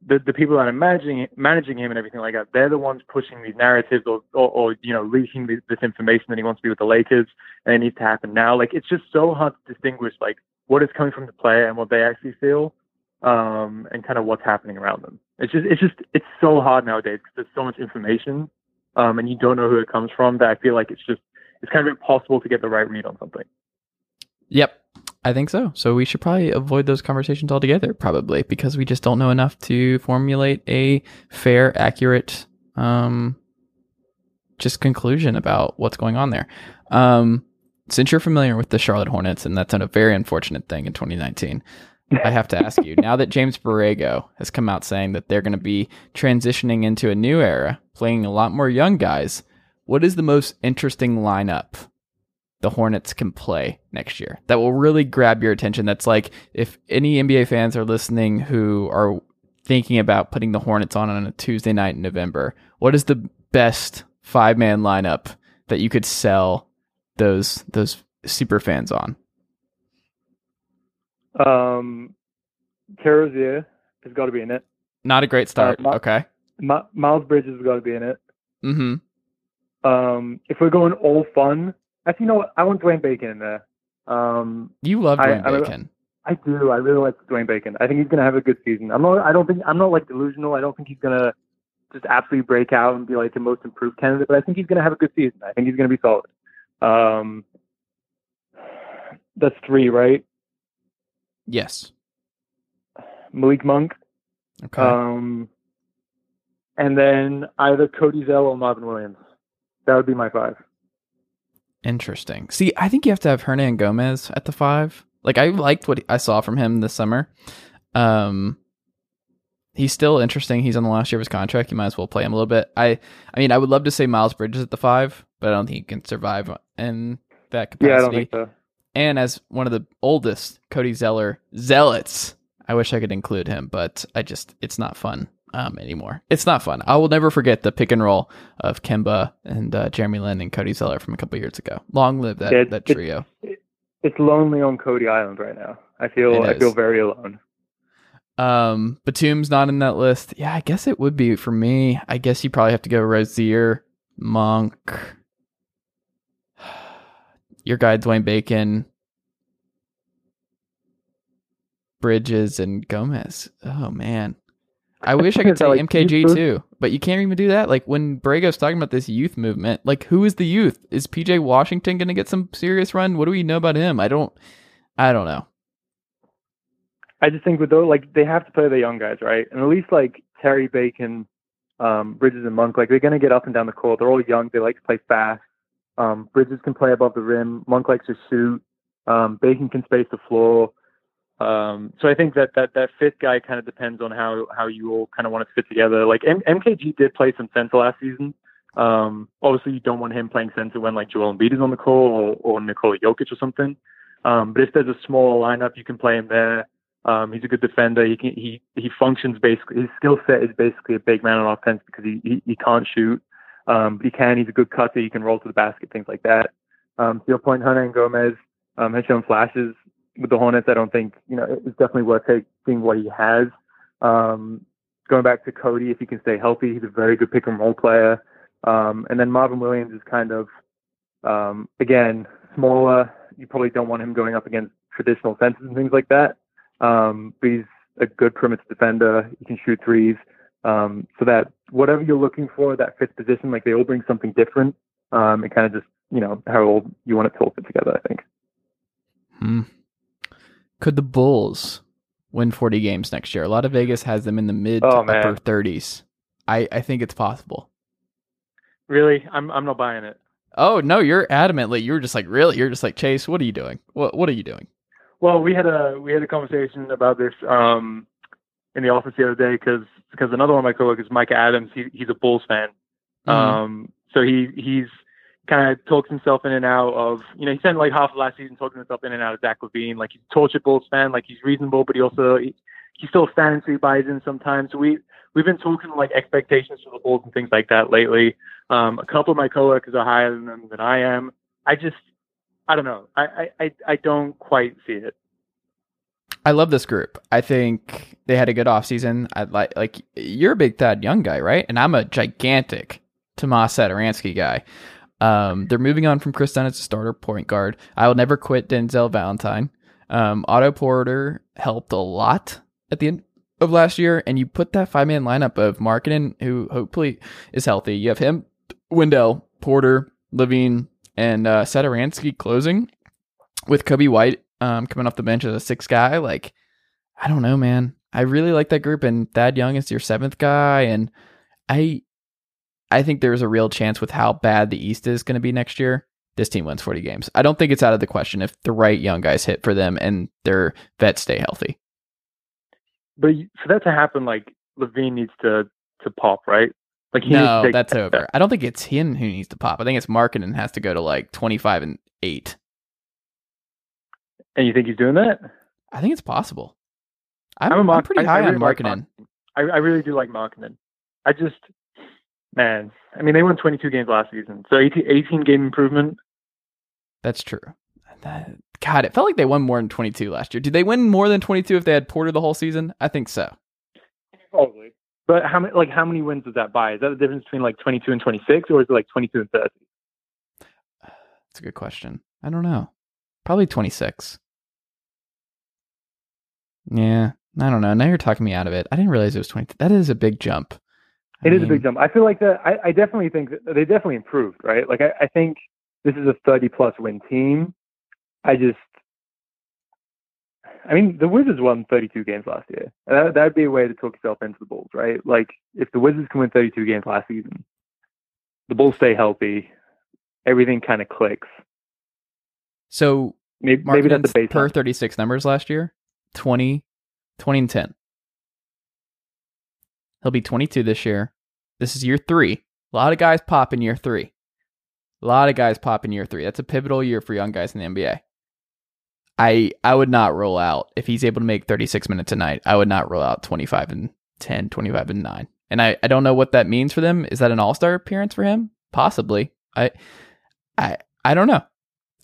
Speaker 3: the the people that are managing managing him and everything like that, they're the ones pushing these narratives or or, or you know leaking this, this information that he wants to be with the Lakers and it needs to happen now. Like, it's just so hard to distinguish like what is coming from the player and what they actually feel um, and kind of what's happening around them. It's just, it's just, it's so hard nowadays because there's so much information, um, and you don't know who it comes from. That I feel like it's just, it's kind of impossible to get the right read on something.
Speaker 1: Yep. I think so. So we should probably avoid those conversations altogether, probably, because we just don't know enough to formulate a fair, accurate, um, just conclusion about what's going on there. Um, since you're familiar with the Charlotte Hornets, and that's a very unfortunate thing in 2019, I have to ask you now that James Borrego has come out saying that they're going to be transitioning into a new era, playing a lot more young guys. What is the most interesting lineup the Hornets can play next year that will really grab your attention. That's like if any NBA fans are listening who are thinking about putting the Hornets on on a Tuesday night in November, what is the best five man lineup that you could sell those those super fans on?
Speaker 3: Um, Carozier has got to be in it.
Speaker 1: Not a great start.
Speaker 3: Uh, my-
Speaker 1: okay.
Speaker 3: Ma- Miles Bridges has got to be in it.
Speaker 1: Mm-hmm.
Speaker 3: Um, if we're going all fun, actually, you know what? I want Dwayne Bacon in there. Um,
Speaker 1: You love
Speaker 3: I-
Speaker 1: Dwayne
Speaker 3: I-
Speaker 1: Bacon.
Speaker 3: I do. I really like Dwayne Bacon. I think he's gonna have a good season. I'm not. I don't think. I'm not like delusional. I don't think he's gonna just absolutely break out and be like the most improved candidate. But I think he's gonna have a good season. I think he's gonna be solid. Um, that's three, right?
Speaker 1: Yes.
Speaker 3: Malik Monk.
Speaker 1: Okay.
Speaker 3: Um, and then either Cody Zell or Marvin Williams. That would be my five.
Speaker 1: Interesting. See, I think you have to have Hernangomez at the five. Like I liked what I saw from him this summer. Um, he's still interesting. He's on the last year of his contract. You might as well play him a little bit. I, I mean, I would love to say Miles Bridges at the five, but I don't think he can survive in that capacity.
Speaker 3: Yeah, I don't think so.
Speaker 1: And as one of the oldest Cody Zeller zealots, I wish I could include him, but I just it's not fun um, anymore. It's not fun. I will never forget the pick and roll of Kemba and uh, Jeremy Lin and Cody Zeller from a couple years ago. Long live that that trio.
Speaker 3: It's lonely on Cody Island right now. I feel. I feel very alone.
Speaker 1: Um, Batum's not in that list. Yeah, I guess it would be for me. I guess you probably have to go Rozier, Monk, your guy Dwayne Bacon, Bridges, and Gomez. Oh man, I wish I could say
Speaker 3: Like,
Speaker 1: MKG too, but you can't even do that. Like when Borrego's talking about this youth movement, like who is the youth? Is PJ Washington going to get some serious run? What do we know about him? I don't. I don't know.
Speaker 3: I just think with those, like they have to play the young guys, right? And at least like Terry Bacon, um, Bridges and Monk, like they're gonna get up and down the court. They're all young. They like to play fast. Um, Bridges can play above the rim. Monk likes to shoot. Um, Bacon can space the floor. Um, so I think that that that fifth guy kind of depends on how how you all kind of want to fit together. Like M- MKG did play some center last season. Um, obviously you don't want him playing center when like Joel Embiid is on the court or, or Nikola Jokic or something. Um, but if there's a smaller lineup, you can play him there. Um, he's a good defender. He can, he he functions basically. His skill set is basically a big man on offense because he he, he can't shoot, um, can. He's a good cutter. He can roll to the basket, things like that. Um, to your point, Hernangomez um, has shown flashes with the Hornets. I don't think you know it's definitely worth taking what he has. Um, going back to Cody, if he can stay healthy, he's a very good pick and roll player. Um, and then Marvin Williams is kind of um, again smaller. You probably don't want him going up against traditional centers and things like that. Um, but he's a good perimeter defender. He can shoot threes. Um, so that whatever you're looking for, that fifth position, like they all bring something different. Um, and kind of just, you know, how old you want it to all fit together, I think.
Speaker 1: Hmm. Could the Bulls win 40 games next year? A lot of Vegas has them in the mid
Speaker 3: oh,
Speaker 1: to upper 30s. I, I think it's possible.
Speaker 3: Really? I'm, I'm not buying it.
Speaker 1: Oh, no, you're adamantly. You're just like, really? You're just like, Chase, what are you doing? What, what are you doing?
Speaker 3: Well, we had a we had a conversation about this um, in the office the other day because because another one of my coworkers, Mike Adams, he, he's a Bulls fan. Mm-hmm. Um, so he he's kind of talks himself in and out of you know he spent like half of last season talking himself in and out of Zach LaVine. Like he's a tortured Bulls fan. Like he's reasonable, but he also he, he's still standing so he buys in sometimes. So we we've been talking like expectations for the Bulls and things like that lately. Um, a couple of my coworkers are higher than them than I am. I just I don't know. I, I, I don't quite see it.
Speaker 1: I love this group. I think they had a good offseason. I like like you're a big Thad Young guy, right? And I'm a gigantic Tomas Satoransky guy. Um, they're moving on from Kris Dunn as a starter point guard. I will never quit Denzel Valentine. Um, Otto Porter helped a lot at the end of last year, and you put that five man lineup of Markkanen, who hopefully is healthy. You have him, Wendell, Porter, LaVine, and uh, Satoransky closing with Coby White um, coming off the bench as a six guy. Like, I don't know, man. I really like that group, and Thad Young is your seventh guy, and I, I think there's a real chance with how bad the East is going to be next year. This team wins 40 games. I don't think it's out of the question if the right young guys hit for them and their vets stay healthy.
Speaker 3: But for that to happen, like LaVine needs to to pop, right?
Speaker 1: Like no, that's over. I don't think it's him who needs to pop. I think it's Markkanen has to go to like twenty five and eight.
Speaker 3: And you think he's doing that?
Speaker 1: I think it's possible. I'm, I'm, I'm pretty high I really on Markkanen.
Speaker 3: Like I, I really do like Markkanen. I just, man, I mean, they won 22 games last season, so 18, 18 game improvement.
Speaker 1: That's true. That, God, it felt like they won more than 22 last year. Did they win more than 22 if they had Porter the whole season? I think so.
Speaker 3: Probably. But how many like how many wins does that buy? Is that the difference between like 22 and 26, or is it like 22 and 30?
Speaker 1: That's a good question. I don't know. Probably 26. Yeah, I don't know. Now you're talking me out of it. I didn't realize it was 20. That is a big jump.
Speaker 3: I it mean, is a big jump. I feel like that. I, I definitely think they definitely improved, right? Like I, I think this is a 30 plus win team. I just I mean, the Wizards won 32 games last year. That that'd be a way to talk yourself into the Bulls, right? Like, if the Wizards can win 32 games last season, the Bulls stay healthy, everything kind of clicks.
Speaker 1: So
Speaker 3: maybe, maybe that's the base
Speaker 1: per 36 numbers last year 20, 20 and 10. He'll be 22 this year. This is year three. A lot of guys pop in year three. A lot of guys pop in year three. That's a pivotal year for young guys in the NBA. I I would not roll out if he's able to make 36 minutes a night. I would not roll out 25 and 10, 25 and 9. And I, I don't know what that means for them. Is that an all-star appearance for him? Possibly. I I I don't know.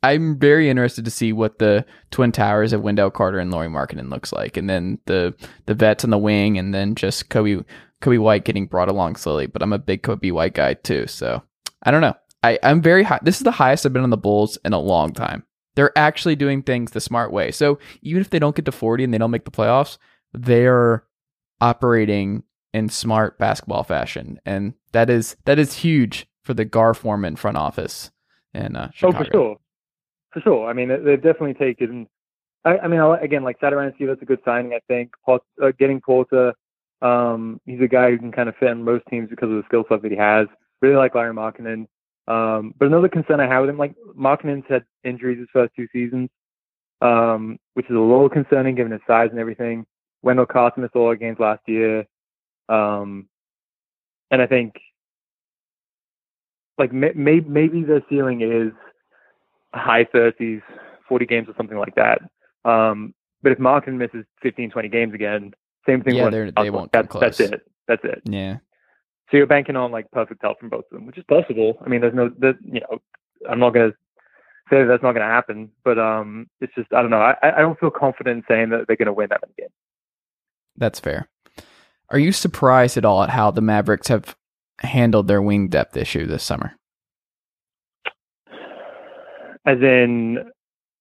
Speaker 1: I'm very interested to see what the twin towers of Wendell Carter and Lauri Markkanen looks like, and then the the vets on the wing, and then just Coby Coby White getting brought along slowly. But I'm a big Coby White guy too, so I don't know. I I'm very high. This is the highest I've been on the Bulls in a long time. They're actually doing things the smart way. So even if they don't get to 40 and they don't make the playoffs, they're operating in smart basketball fashion, and that is that is huge for the Gar Forman front office And uh, Chicago.
Speaker 3: Oh, for sure, for sure. I mean, they've definitely taken. I, I mean, again, like Satoransky, that's a good signing. I think uh, getting Porter, um, he's a guy who can kind of fit in most teams because of the skill set that he has. Really like Lauri Markkanen. Um, but another concern I have with him, like Markkanen's had injuries his first two seasons, um, which is a little concerning given his size and everything. Wendell Carson missed all our games last year. Um, and I think like may- maybe the ceiling is high 30s, 40 games or something like that. Um, but if Markkanen misses 15, 20 games again, same thing.
Speaker 1: Yeah,
Speaker 3: with
Speaker 1: they won't come
Speaker 3: That's, that's it. That's it.
Speaker 1: Yeah.
Speaker 3: So you're banking on like perfect health from both of them, which is possible. I mean, there's no, that you know, I'm not gonna say that that's not gonna happen, but um, it's just I don't know. I I don't feel confident in saying that they're gonna win that many games.
Speaker 1: That's fair. Are you surprised at all at how the Mavericks have handled their wing depth issue this summer?
Speaker 3: As in,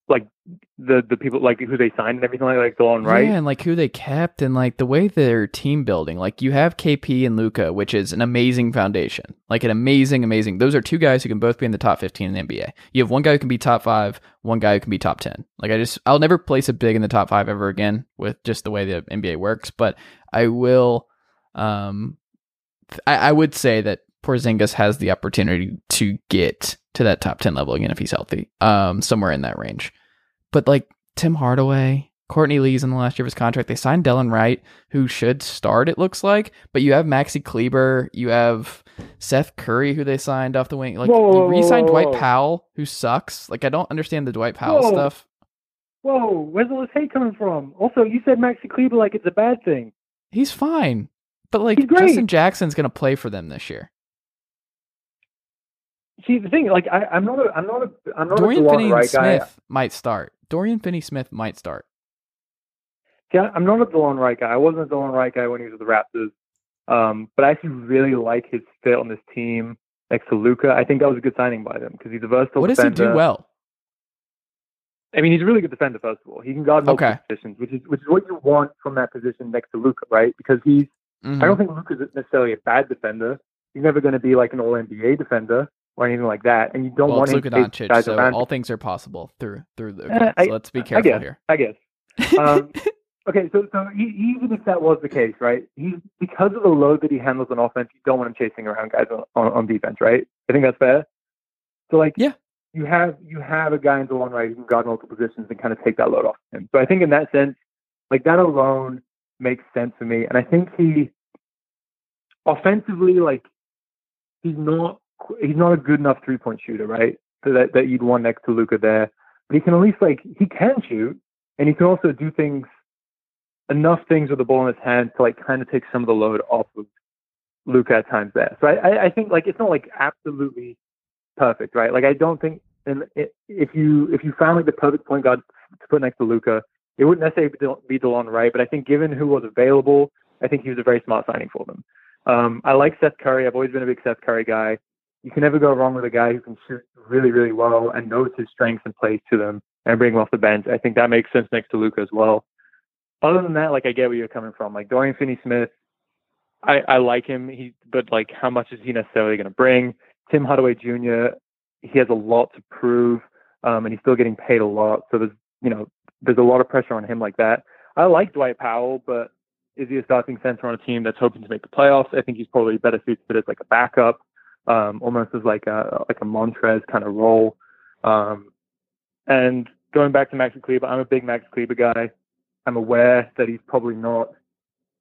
Speaker 3: like the the people like who they signed and everything like like Delon Wright
Speaker 1: Yeah, and like who they kept and like the way they're team building. Like you have KP and Luka, which is an amazing foundation. Like an amazing, amazing. Those are two guys who can both be in the top 15 in the NBA. You have one guy who can be top five, one guy who can be top 10. Like I just, I'll never place a big in the top five ever again with just the way the NBA works, but I will, um, I, I would say that Porzingis has the opportunity to get to that top 10 level again if he's healthy, um, somewhere in that range. But like Tim Hardaway, Courtney Lee's in the last year of his contract. They signed Delon Wright, who should start, it looks like. But you have Maxi Kleber, you have Seth Curry, who they signed off the wing. Like
Speaker 3: Whoa,
Speaker 1: you re-signed
Speaker 3: whoa,
Speaker 1: Dwight
Speaker 3: whoa.
Speaker 1: Powell, who sucks. Like I don't understand the Dwight Powell stuff.
Speaker 3: Whoa, where's all this hate coming from? Also, you said Maxi Kleber like it's a bad thing.
Speaker 1: He's fine. But like. Justin Jackson's gonna play for them this year.
Speaker 3: See the thing, like I, I'm not a, I'm not a, I'm not
Speaker 1: Dorian
Speaker 3: a
Speaker 1: Finney
Speaker 3: Wright guy.
Speaker 1: Smith might start. Dorian Finney Smith might start.
Speaker 3: Yeah, I'm not a Delon Wright guy. I wasn't a Delon Wright guy when he was with the Raptors. Um, but I actually really like his fit on this team next to Luka. I think that was a good signing by them because he's a versatile
Speaker 1: What does he do well?
Speaker 3: I mean, he's a really good defender. First of all, he can guard multiple
Speaker 1: Okay.
Speaker 3: positions, which is which is what you want from that position next to Luka, right? Because he's
Speaker 1: Mhm.
Speaker 3: I don't think Luka's necessarily a bad defender. He's never going to be like an All NBA defender or anything like that. And you don't
Speaker 1: well,
Speaker 3: want to
Speaker 1: Doncic,
Speaker 3: guys
Speaker 1: so
Speaker 3: around.
Speaker 1: all things are possible through through.
Speaker 3: Eh, I-
Speaker 1: so let's be
Speaker 3: I
Speaker 1: careful
Speaker 3: guess.
Speaker 1: here.
Speaker 3: I guess. Um, Okay, so so he, even if that was the case, right? He's because of the load that he handles on offense, you don't want him chasing around guys on, on, on defense, right? I think that's fair. So like,
Speaker 1: Yeah.
Speaker 3: you have you have a guy in Delon Wright who can guard multiple positions and kind of take that load off him. So I think in that sense, like that alone makes sense for me. And I think he offensively, like he's not he's not a good enough three point shooter, right? So that that you'd want next to Luka there, but he can at least like he can shoot, and he can also do things enough things with the ball in his hand to like kind of take some of the load off of Luka at times there. So I, I, think like it's not like absolutely perfect, right? Like I don't think and if you if you found like the perfect point guard to put next to Luka, it wouldn't necessarily be DeLon Wright, but I think given who was available, I think he was a very smart signing for them. Um, I like Seth Curry. I've always been a big Seth Curry guy. You can never go wrong with a guy who can shoot really, really well and knows his strengths and plays to them and bring him off the bench. I think that makes sense next to Luka as well. Other than that, like I get where you're coming from. Like Dorian Finney-Smith, I, I like him. He, but like, how much is he necessarily going to bring? Tim Hardaway Jr. He has a lot to prove, um, and he's still getting paid a lot. So there's, you know, there's a lot of pressure on him like that. I like Dwight Powell, but is he a starting center on a team that's hoping to make the playoffs? I think he's probably better suited as like a backup, um, almost as like a like a Montrezl kind of role. Um, and going back to Max Kleber, I'm a big Max Kleber guy. I'm aware that he's probably not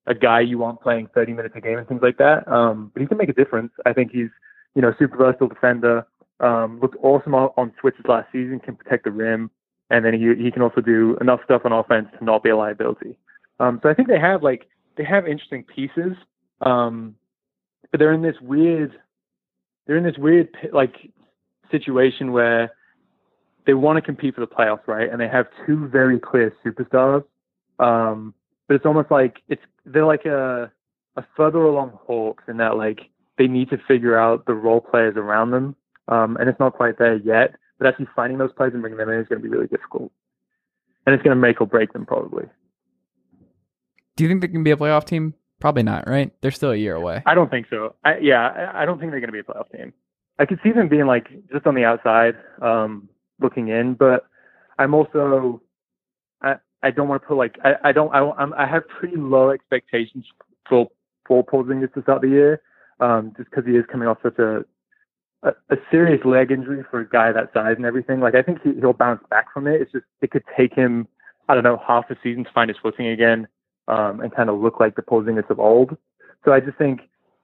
Speaker 3: a guy you want playing 30 minutes a game and things like that. Um, but he can make a difference. I think he's, you know, super versatile defender. Um, looked awesome on, on switches last season. Can protect the rim, and then he he can also do enough stuff on offense to not be a liability. Um, so I think they have like they have interesting pieces, um, but they're in this weird they're in this weird like situation where they want to compete for the playoffs, right? And they have two very clear superstars. Um, but it's almost like it's they're like a a further along Hawks in that like they need to figure out the role players around them. Um, and it's not quite there yet. But actually finding those players and bringing them in is going to be really difficult, and it's going to make or break them probably.
Speaker 1: Do you think they can be a playoff team? Probably not, right? They're still a year away.
Speaker 3: I don't think so. I, yeah, I, I don't think they're going to be a playoff team. I could see them being like just on the outside, um, looking in, but I'm also, I, I don't want to put like, I, I don't, I, I'm, I have pretty low expectations for for Porzingis to start the year, um, just because he is coming off such a, a, a serious leg injury for a guy that size and everything. Like I think he, he'll bounce back from it. It's just it could take him, I don't know, half a season to find his footing again um, and kind of look like the Porzingis of old. So I just think,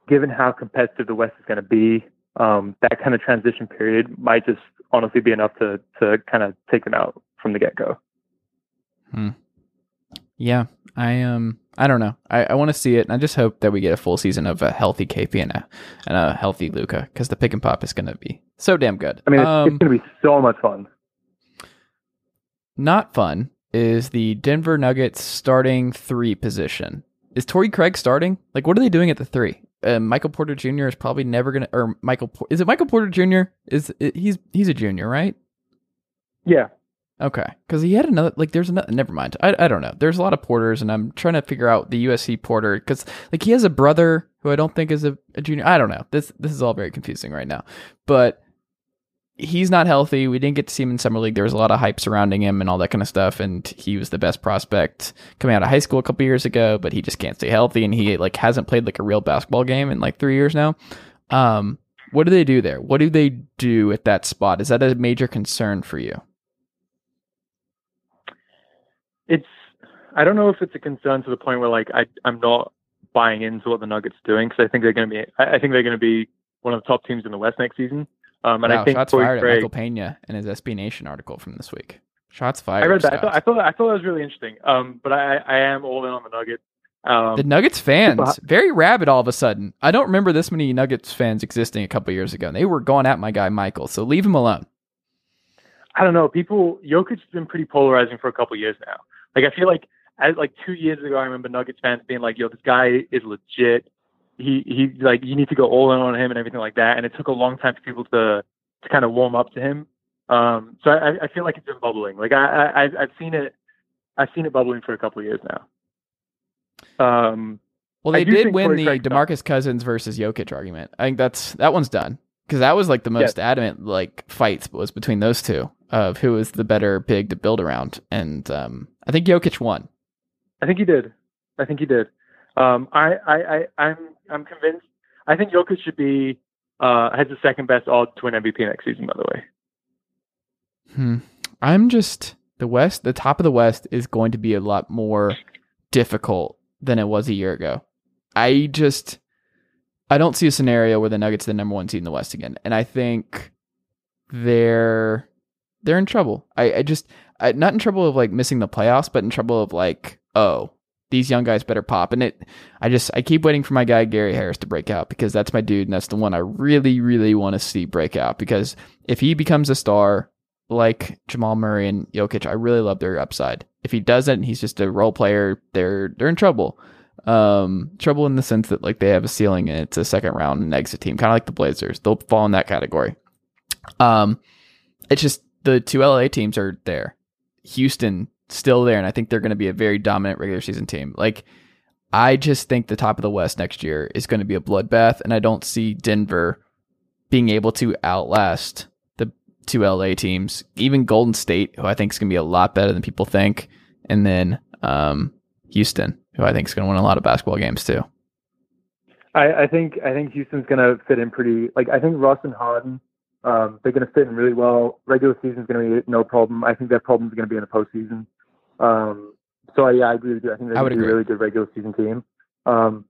Speaker 3: given how competitive the West is going to be, um, that kind of transition period might just honestly be enough to to kind of take them out from the get go. Hmm.
Speaker 1: Yeah, I um, I don't know. I, I want to see it, and I just hope that we get a full season of a healthy KP and a and a healthy Luka because the pick and pop is going to be so damn good.
Speaker 3: I mean, it's,
Speaker 1: um,
Speaker 3: it's going to be so much fun.
Speaker 1: not fun is the Denver Nuggets starting three position. Is Torrey Craig starting? Like, what are they doing at the three? Uh, Michael Porter Jr. is probably never gonna, or Michael, is it Michael Porter Jr.? Is it, he's he's a junior, right?
Speaker 3: Yeah,
Speaker 1: Okay, because he had another. Like, there's another. Never mind. I I don't know. There's a lot of Porters, and I'm trying to figure out the USC Porter because like he has a brother who I don't think is a, a junior. I don't know. This this is all very confusing right now, but he's not healthy. We didn't get to see him in summer league. There was a lot of hype surrounding him and all that kind of stuff, and he was the best prospect coming out of high school a couple years ago. But he just can't stay healthy, and he like hasn't played like a real basketball game in like three years now. Um, what do they do there? What do they do at that spot? Is that a major concern for you?
Speaker 3: it's. I don't know if it's a concern to the point where like I I'm not buying into what the Nuggets doing because I think they're going to be. I think they're going to be one of the top teams in the West next season. Um, and
Speaker 1: wow,
Speaker 3: I think
Speaker 1: shots
Speaker 3: Torrey
Speaker 1: fired
Speaker 3: Craig,
Speaker 1: at Michael Pina in his SB Nation article from this week. Shots fired.
Speaker 3: I read that. I thought, I thought I thought that was really interesting. Um, but I I am all in on the Nuggets. Um,
Speaker 1: the Nuggets fans very rabid all of a sudden. I don't remember this many Nuggets fans existing a couple years ago. They were going at my guy Michael, so leave him alone.
Speaker 3: I don't know. People, Jokic has been pretty polarizing for a couple years now. Like I feel like as like two years ago, I remember Nuggets fans being like, "Yo, this guy is legit. He he like you need to go all in on him and everything like that." And it took a long time for people to to kind of warm up to him. Um, so I, I feel like it's been bubbling. Like I, I I've- seen it. I've seen it bubbling for a couple of years now. Um,
Speaker 1: Well, they did win the DeMarcus Cousins versus Jokic argument. I think that's that one's done because that was like the most adamant like fights was between those two of who was the better big to build around, and um, I think Jokic won.
Speaker 3: I think he did. I think he did. Um, I, I, I, I'm, I'm convinced. I think Jokic should be uh, has the second best odds to win MVP next season. By the way,
Speaker 1: Hmm. I'm just the West. The top of the West is going to be a lot more difficult than it was a year ago. I just I don't see a scenario where the Nuggets are the number one seed in the West again, and I think they're they're in trouble. I, I just I, not in trouble of like missing the playoffs, but in trouble of like oh these young guys better pop. And it I just I keep waiting for my guy Gary Harris to break out because that's my dude, and that's the one I really really want to see break out because if he becomes a star like Jamal Murray and Jokic, I really love their upside. If he doesn't, he's just a role player. They're they're in trouble. Um, trouble in the sense that like they have a ceiling and it's a second round and exit team, kind of like the Blazers. They'll fall in that category. Um, it's just the two LA teams are there. Houston still there, and I think they're going to be a very dominant regular season team. Like, I just think the top of the West next year is going to be a bloodbath, and I don't see Denver being able to outlast the two LA teams, even Golden State, who I think is going to be a lot better than people think, and then um, Houston, who I think is going to win a lot of basketball games too.
Speaker 3: I, I think I think Houston's going to fit in pretty. Like I think Russ and Harden, um, they're going to fit in really well. Regular season's going to be no problem. I think their problems are going to be in the postseason. Um, so yeah, I agree with you. I think they're
Speaker 1: I would
Speaker 3: be a really good regular season team. Um,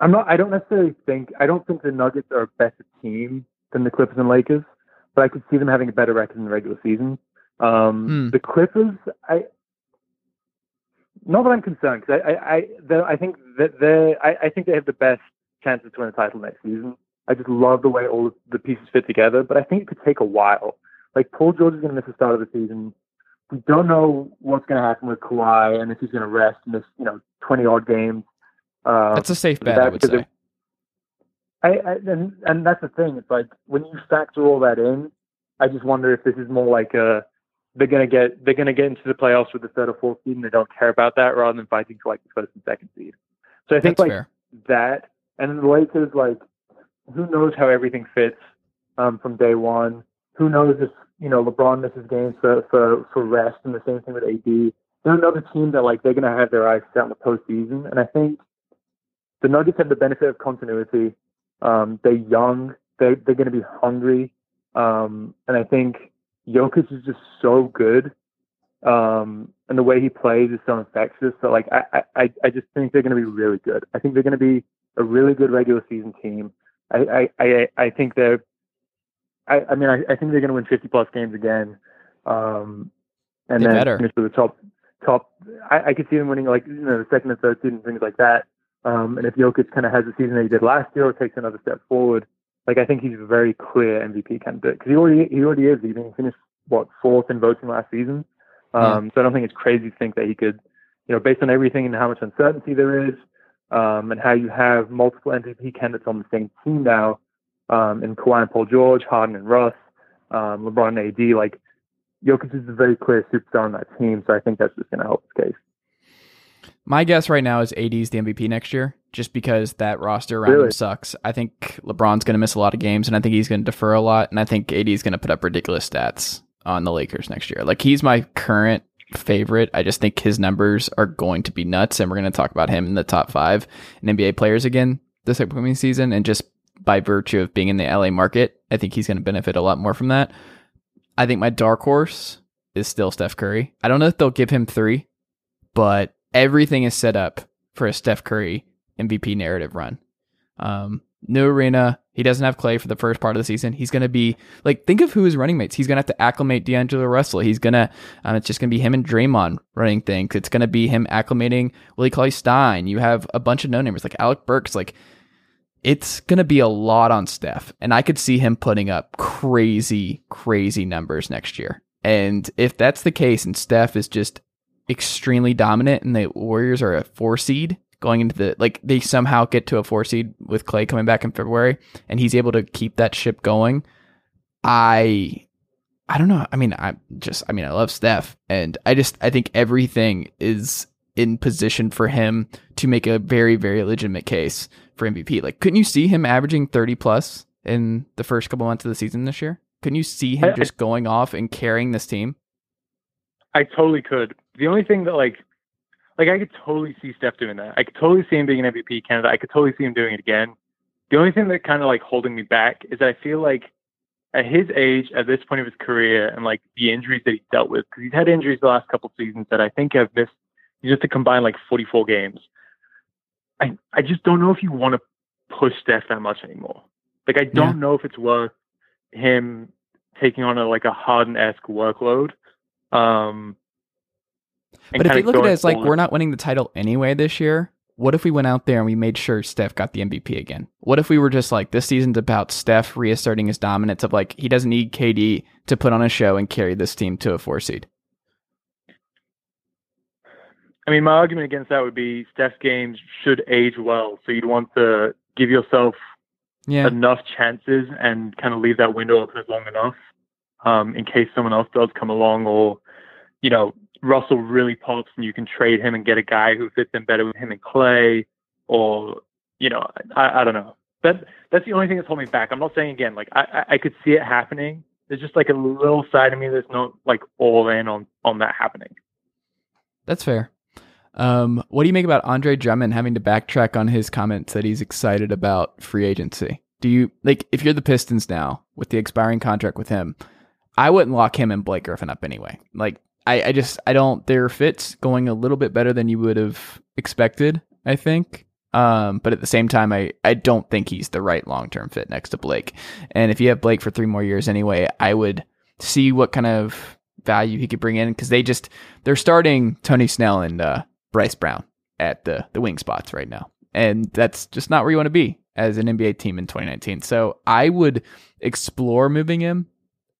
Speaker 3: I'm not. I don't necessarily think. I don't think the Nuggets are a better team than the Clippers and Lakers, but I could see them having a better record in the regular season. Um,
Speaker 1: Hmm.
Speaker 3: The Clippers, I not that I'm concerned because I I I, I think that they I, I think they have the best chances to win a title next season. I just love the way all the pieces fit together, but I think it could take a while. Like Paul George is going to miss the start of the season. We don't know what's going to happen with Kawhi and if he's going to rest and miss you know 20 odd games. Um,
Speaker 1: That's a safe bet, I would say.
Speaker 3: it- I, I and and that's the thing. It's like when you factor all that in, I just wonder if this is more like a they're gonna get they're gonna get into the playoffs with the third or fourth seed and they don't care about that rather than fighting for like the first and second seed. So I think
Speaker 1: That's
Speaker 3: like
Speaker 1: fair.
Speaker 3: that and then the Lakers like who knows how everything fits um, from day one. Who knows if you know LeBron misses games for for for rest and the same thing with AD. They're another team that like they're gonna have their eyes set on the postseason, and I think the Nuggets have the benefit of continuity. Um, they're young. They they're going to be hungry, um, and I think Jokic is just so good, um, and the way he plays is so infectious. So like I I I just think they're going to be really good. I think they're going to be a really good regular season team. I I I, I think they're I, I mean, I, I think they're going to win 50 plus games again, um, and
Speaker 1: They
Speaker 3: then
Speaker 1: better.
Speaker 3: finish with the top. Top. I, I could see them winning like you know the second and third seed and things like that. Um, and if Jokic kind of has the season that he did last year or takes another step forward, like I think he's a very clear MVP candidate because he already he already is. He finished what fourth in voting last season. Um, So I don't think it's crazy to think that he could, you know, based on everything and how much uncertainty there is, um, and how you have multiple MVP candidates on the same team now, um, in Kawhi and Paul George, Harden and Russ, um, LeBron and AD. Like Jokic is a very clear superstar on that team, so I think that's just going to help his case.
Speaker 1: My guess right now is AD is the MVP next year, just because that roster around him sucks. I think LeBron's going to miss a lot of games, and I think he's going to defer a lot, and I think AD is going to put up ridiculous stats on the Lakers next year. Like he's my current favorite. I just think his numbers are going to be nuts, and we're going to talk about him in the top five in NBA players again this upcoming season, and just by virtue of being in the LA market, I think he's going to benefit a lot more from that. I think my dark horse is still Steph Curry. I don't know if they'll give him three, but everything is set up for a Steph Curry MVP narrative run. Um, new arena. He doesn't have Clay for the first part of the season. He's going to be like, think of who his running mates. He's going to have to acclimate D'Angelo Russell. He's going to, um, it's just going to be him and Draymond running things. It's going to be him acclimating Willie Cauley Stein. You have a bunch of no namers like Alec Burks. Like, it's going to be a lot on Steph. And I could see him putting up crazy, crazy numbers next year. And if that's the case and Steph is just extremely dominant and the Warriors are a four seed going into the like they somehow get to a four seed with Clay coming back in February and he's able to keep that ship going. I I don't know. I mean, I just I mean, I love Steph and I just I think everything is in position for him to make a very very legitimate case for MVP. Like couldn't you see him averaging 30 plus in the first couple months of the season this year? Couldn't you see him
Speaker 3: I-
Speaker 1: just going off and carrying this team?
Speaker 3: I totally could. The only thing that like like I could totally see Steph doing that. I could totally see him being an MVP candidate. I could totally see him doing it again. The only thing that kind of like holding me back is that I feel like at his age, at this point of his career, and like the injuries that he's dealt with, because he's had injuries the last couple seasons that I think have missed just to combine like 44 games. I I just don't know if you want to push Steph that much anymore. Like I don't know if it's worth him taking on a like a Harden esque workload. Um,
Speaker 1: But if you look at it as like we're not winning the title anyway this year, what if we went out there and we made sure Steph got the MVP again? What if we were just like this season's about Steph reasserting his dominance of like he doesn't need KD to put on a show and carry this team to a four seed?
Speaker 3: I mean, my argument against that would be Steph's games should age well, so you'd want to give yourself
Speaker 1: Yeah.
Speaker 3: enough chances and kind of leave that window open as long enough um, in case someone else does come along, or you know, Russell really pops and you can trade him and get a guy who fits in better with him and Clay, or you know, I, I don't know. That that's the only thing that's holding me back. I'm not saying again, like I, I I could see it happening. There's just like a little side of me that's not like all in on on that happening.
Speaker 1: That's fair. Um, what do you make about Andre Drummond having to backtrack on his comments that he's excited about free agency? Do you like if you're the Pistons now with the expiring contract with him? I wouldn't lock him and Blake Griffin up anyway. Like I, I just I don't their fits going a little bit better than you would have expected. I think. Um, but at the same time, I, I don't think he's the right long term fit next to Blake. And if you have Blake for three more years anyway, I would see what kind of value he could bring in because they just they're starting Tony Snell and uh, Bruce Brown at the the wing spots right now, and that's just not where you want to be as an NBA team in 2019. So I would explore moving him.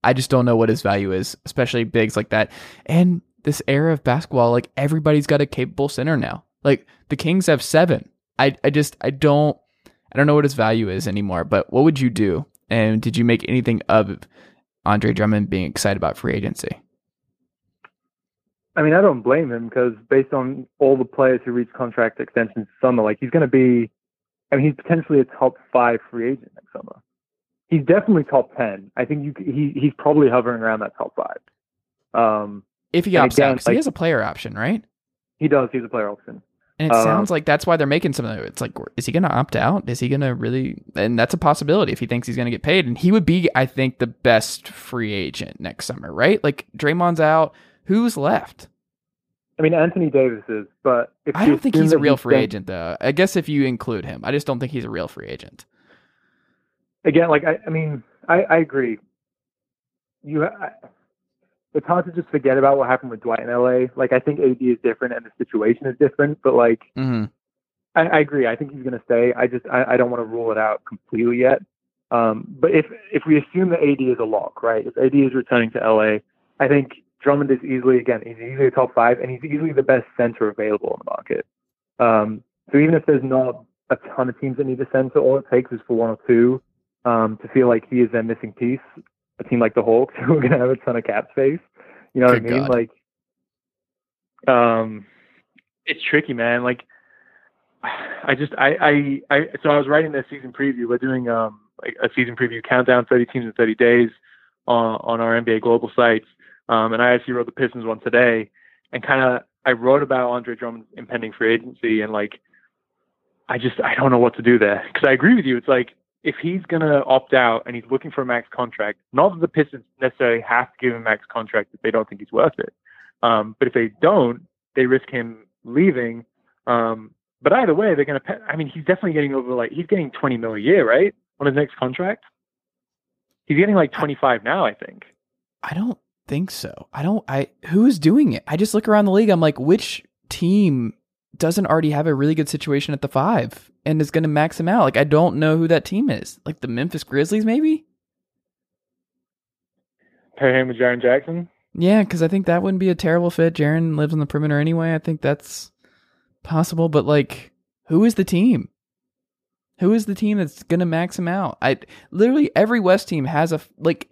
Speaker 1: I just don't know what his value is, especially bigs like that. And this era of basketball, like everybody's got a capable center now. Like the Kings have seven. I I just I don't I don't know what his value is anymore. But what would you do? And did you make anything of Andre Drummond being excited about free agency?
Speaker 3: I mean, I don't blame him because based on all the players who reached contract extensions this summer, like he's going to be, I mean, he's potentially a top five free agent next summer. He's definitely top ten. I think you, he he's probably hovering around that top five. Um,
Speaker 1: If he opts out, 'cause he
Speaker 3: like-
Speaker 1: has a player option, right?
Speaker 3: he does. He's a player option.
Speaker 1: And it
Speaker 3: Um,
Speaker 1: sounds like that's why they're making some of it. It's like, is he going to opt out? Is he going to really? And that's a possibility if he thinks he's going to get paid. And he would be, I think, the best free agent next summer, right? Like Draymond's out. Who's left?
Speaker 3: I mean, Anthony Davis is, but if
Speaker 1: I don't think he's a real free
Speaker 3: staying-
Speaker 1: agent, though. I guess if you include him, I just don't think he's a real free agent.
Speaker 3: Again, like I, I mean, I, I agree. you. I, it's hard to just forget about what happened with Dwight in LA. Like I think AD is different and the situation is different, but like
Speaker 1: hmm
Speaker 3: I, I agree. I think he's going to stay. I just I, I don't want to rule it out completely yet. Um, but if if we assume that AD is a lock, right? If AD is returning to LA, I think Drummond is easily again he's easily a top five, and he's easily the best center available on the market. Um, so even if there's not a ton of teams that need a center, all it takes is for one or two um, to feel like he is their missing piece. A team like the Hawks, who are going to have a ton of cap space. You know what I mean?
Speaker 1: God.
Speaker 3: Like, um, it's tricky, man. Like, I just, I, I, I, so I was writing this season preview. We're doing um like a season preview countdown, 30 teams in 30 days on on our NBA global sites. Um, and I actually wrote the Pistons one today, and kind of I wrote about Andre Drummond's impending free agency, and like, I just, I don't know what to do there because I agree with you. It's like if he's gonna opt out and he's looking for a max contract, not that the Pistons necessarily have to give him a max contract if they don't think he's worth it. Um, but if they don't, they risk him leaving. Um, but either way, they're going to pay. I mean, he's definitely getting over like he's getting 20 mil a year, right, on his next contract. He's getting like 25 now, I think.
Speaker 1: I don't think so. I don't. I who's doing it? I just look around the league. I'm like, which team doesn't already have a really good situation at the five and is going to max him out? Like, I don't know who that team is. Like the Memphis Grizzlies, maybe.
Speaker 3: Pair him with Jaren Jackson.
Speaker 1: Yeah, because I think that wouldn't be a terrible fit. Jaren lives on the perimeter anyway. I think that's possible. But like, who is the team? Who is the team that's gonna max him out? I literally every West team has a like.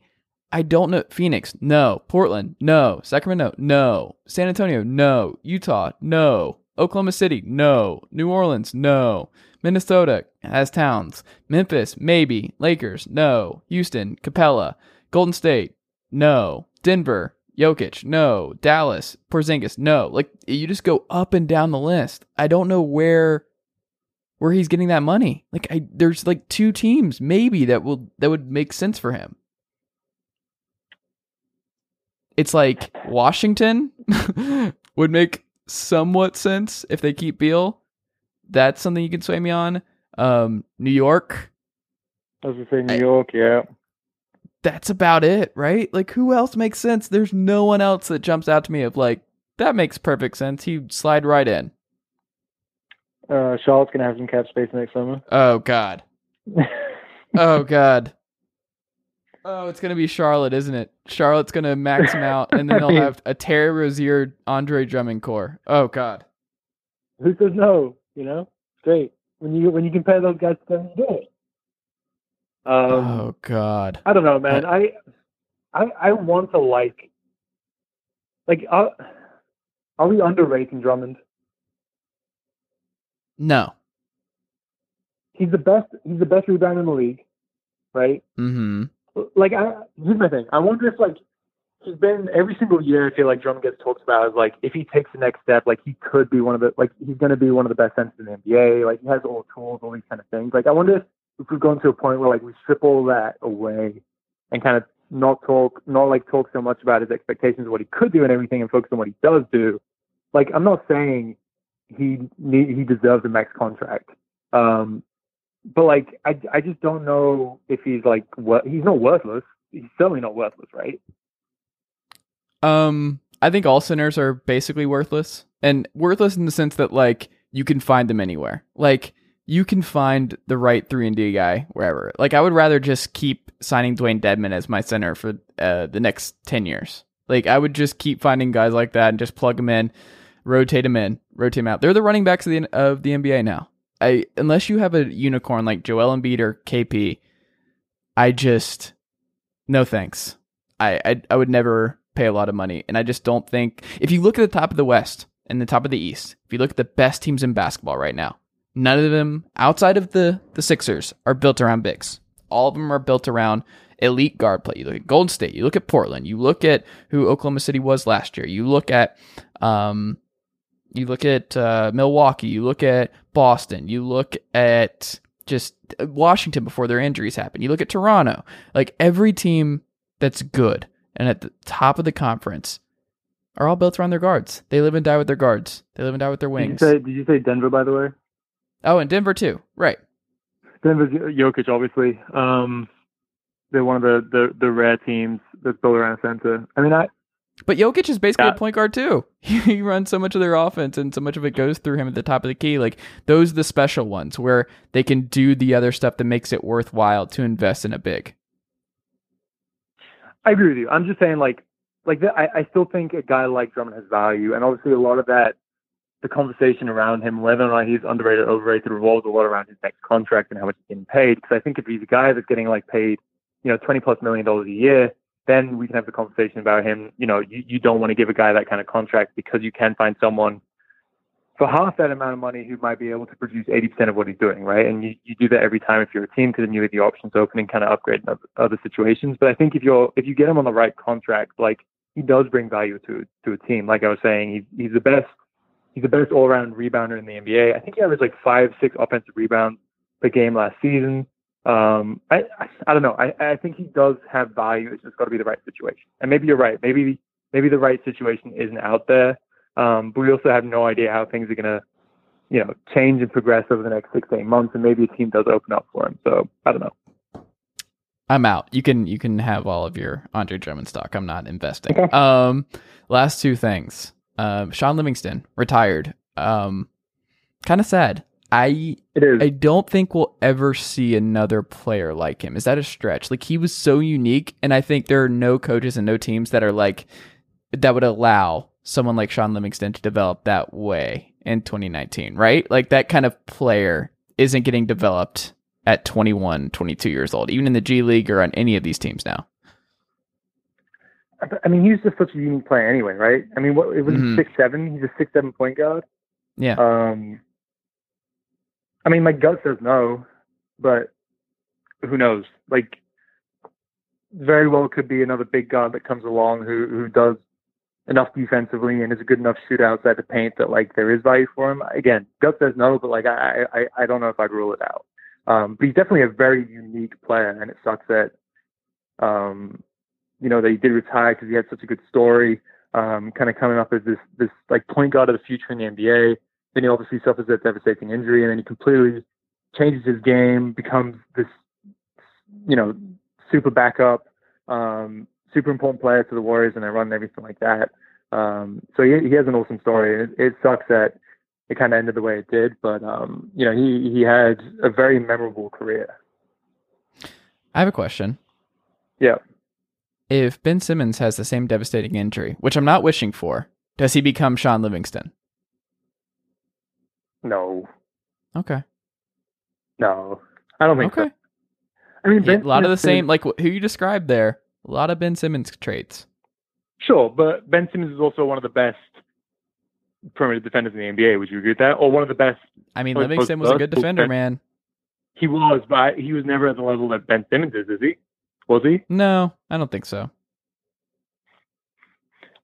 Speaker 1: I don't know. Phoenix, no. Portland, no. Sacramento, no. San Antonio, no. Utah, no. Oklahoma City, no. New Orleans, no. Minnesota has Towns. Memphis, maybe. Lakers, no. Houston, Capela. Golden State, no. Denver, Jokic, no. Dallas, Porzingis, no. Like you just go up and down the list. I don't know where where he's getting that money. Like I there's like two teams maybe that will that would make sense for him. It's like Washington would make somewhat sense if they keep Beal. That's something you can sway me on. Um, New York,
Speaker 3: I was to say New
Speaker 1: I-
Speaker 3: York, yeah.
Speaker 1: that's about it, right? Like who else makes sense? There's no one else that jumps out to me of like that makes perfect sense. He'd slide right in.
Speaker 3: Uh, Charlotte's going to have some cap space next summer.
Speaker 1: Oh god. Oh god. Oh, it's gonna be Charlotte, isn't it? Charlotte's gonna max him out, and then they'll have a Terry Rozier, Andre Drummond core. Oh god.
Speaker 3: Who says no? You know, great. When you when you compare those guys to them, you do it. Um,
Speaker 1: oh god.
Speaker 3: I don't know, man. I I I want to like like are, are we underrating Drummond?
Speaker 1: No.
Speaker 3: He's the best. He's the best rebounder in the league, right?
Speaker 1: Mm-hmm.
Speaker 3: Like I here's my thing. I wonder if like he's been every single year. I feel like Drummond gets talked about as like if he takes the next step, like he could be one of the like he's going to be one of the best centers in the NBA. Like he has all the tools, all these kind of things. Like I wonder if, if we've gone to a point where like we strip all that away and kind of not talk, not like talk so much about his expectations of what he could do and everything, and focus on what he does do. Like I'm not saying he he deserves a max contract. Um, but like I, I just don't know if he's like what he's not worthless. He's certainly not worthless, right?
Speaker 1: Um, I think all centers are basically worthless, and worthless in the sense that like you can find them anywhere. Like you can find the right three and D guy wherever. Like I would rather just keep signing Dewayne Dedmon as my center for uh, the next ten years. Like I would just keep finding guys like that and just plug them in, rotate them in, rotate them out. They're the running backs of the of the NBA now. I unless you have a unicorn like Joel Embiid or KP, I just no thanks. I, I I would never pay a lot of money, and I just don't think if you look at the top of the West and the top of the East, if you look at the best teams in basketball right now, none of them outside of the the Sixers are built around bigs. All of them are built around elite guard play. You look at Golden State, you look at Portland, you look at who Oklahoma City was last year, you look at um, you look at uh, Milwaukee, you look at Boston, you look at just Washington before their injuries happened. You look at Toronto. Like every team that's good and at the top of the conference are all built around their guards. They live and die with their guards. They live and die with their
Speaker 3: Did you
Speaker 1: wings.
Speaker 3: say Did you say Denver by the way?
Speaker 1: Oh, and Denver too. Right.
Speaker 3: Denver's Jokic, obviously. Um, they're one of the, the, the rare teams that's built around a center. I mean, I
Speaker 1: But Jokic is basically
Speaker 3: Yeah.
Speaker 1: a point guard too. he runs so much of their offense, and so much of it goes through him at the top of the key. Like those are the special ones where they can do the other stuff that makes it worthwhile to invest in a big.
Speaker 3: I agree with you. I'm just saying, like, like the, I, I still think a guy like Drummond has value, and obviously a lot of that, the conversation around him, whether or not he's underrated, or overrated, revolves a lot around his next contract and how much he's getting paid. Because I think if he's a guy that's getting like paid, you know, 20 plus million dollars a year, then we can have the conversation about him. You know, you, you don't want to give a guy that kind of contract because you can find someone for half that amount of money who might be able to produce 80% of what he's doing, right? And you, you do that every time if you're a team because then you leave the options open and kind of upgrade in other, other situations. But I think if you're if you get him on the right contract, like he does bring value to to a team. Like I was saying, he's he's the best he's the best all around rebounder in the NBA. I think he averaged like five six offensive rebounds per game last season. Um, I, I I don't know. I I think he does have value. It's just got to be the right situation. And maybe you're right. Maybe maybe the right situation isn't out there. Um, but we also have no idea how things are going to, you know, change and progress over the next six eight months, and maybe a team does open up for him. So I don't know.
Speaker 1: I'm out. You can you can have all of your Andre Drummond stock. I'm not investing. Um, last two things. Um, Sean Livingston retired. Um, kind of sad. I
Speaker 3: It is.
Speaker 1: I don't think we'll ever see another player like him. Is that a stretch? Like he was so unique, and I think there are no coaches and no teams that are like that would allow someone like Sean Livingston to develop that way in 2019, right? Like that kind of player isn't getting developed at 21, 22 years old, even in the G League or on any of these teams now.
Speaker 3: I mean, he's just such a unique player anyway, right? I mean, what it was
Speaker 1: Mhm.
Speaker 3: six seven. He's a six seven point guard.
Speaker 1: Yeah.
Speaker 3: Um, I mean, my gut says no, but who knows? Like, very well could be another big guy that comes along who who does enough defensively and is a good enough shooter outside the paint that like there is value for him. Again, gut says no, but like I I I don't know if I'd rule it out. Um, but he's definitely a very unique player, and it sucks that um, you know that he did retire because he had such a good story. Um, kind of coming up as this this like point guard of the future in the NBA. Then he obviously suffers that devastating injury, and then he completely changes his game, becomes this, you know, super backup, um, super important player to the Warriors and their run and everything like that. Um, so he, he has an awesome story. It, it sucks that it kind of ended the way it did, but um, you know, he he had a very memorable career.
Speaker 1: I have a question.
Speaker 3: Yeah.
Speaker 1: If Ben Simmons has the same devastating injury, which I'm not wishing for, does he become Sean Livingston?
Speaker 3: No,
Speaker 1: Okay.
Speaker 3: no, I don't think
Speaker 1: Okay.
Speaker 3: so. I mean, Ben
Speaker 1: a lot of the
Speaker 3: is-
Speaker 1: same, like who you described there. A lot of Ben Simmons traits.
Speaker 3: Sure, but Ben Simmons is also one of the best perimeter defenders in the NBA. Would you agree with that? Or one of the best?
Speaker 1: I mean, Livingston was a good defender,
Speaker 3: defense-
Speaker 1: man.
Speaker 3: He was, but he was never at the level that Ben Simmons is. Is he? Was he?
Speaker 1: No, I don't think so.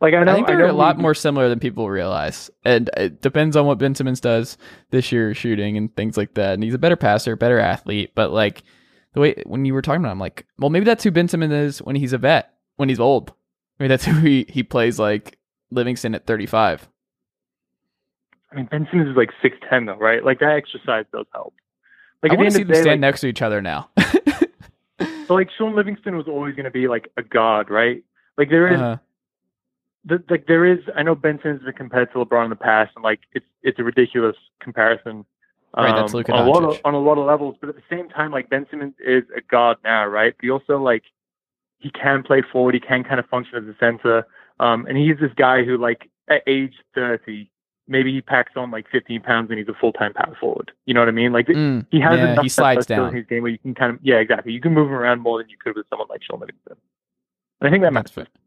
Speaker 3: Like I
Speaker 1: I, think they're
Speaker 3: know
Speaker 1: a lot
Speaker 3: we-
Speaker 1: more similar than people realize, and it depends on what Ben Simmons does this year shooting and things like that. And he's a better passer, better athlete, but like the way when you were talking about, him, I'm like, well, maybe that's who Ben Simmons is when he's a vet, when he's old. Maybe that's who he he plays like Livingston at 35.
Speaker 3: I mean, Ben Simmons is like six ten though, right? Like that exercise does help. Like
Speaker 1: I
Speaker 3: at the
Speaker 1: want to
Speaker 3: end
Speaker 1: see
Speaker 3: of
Speaker 1: them
Speaker 3: the day,
Speaker 1: stand
Speaker 3: like,
Speaker 1: next to each other now.
Speaker 3: so like Sean Livingston was always going to be like a god, right? Like there is,
Speaker 1: Uh,
Speaker 3: the, like there is. I know Ben Simmons has been compared to LeBron in the past, and like it's it's a ridiculous comparison.
Speaker 1: Right, that's
Speaker 3: um,
Speaker 1: Luka
Speaker 3: on a lot of on a lot of levels, but at the same time, like Ben Simmons is a god now, right? But he also like he can play forward, he can kind of function as a center, um, and he's this guy who like at age thirty, maybe he packs on like fifteen pounds and he's a full time power forward. You know what I mean? Like
Speaker 1: mm,
Speaker 3: he has
Speaker 1: yeah,
Speaker 3: enough
Speaker 1: he slides down.
Speaker 3: in his game where you can kind of yeah, exactly. You can move him around more than you could with someone like Sean Livingston. And I think that
Speaker 1: That's
Speaker 3: matters.
Speaker 1: fair.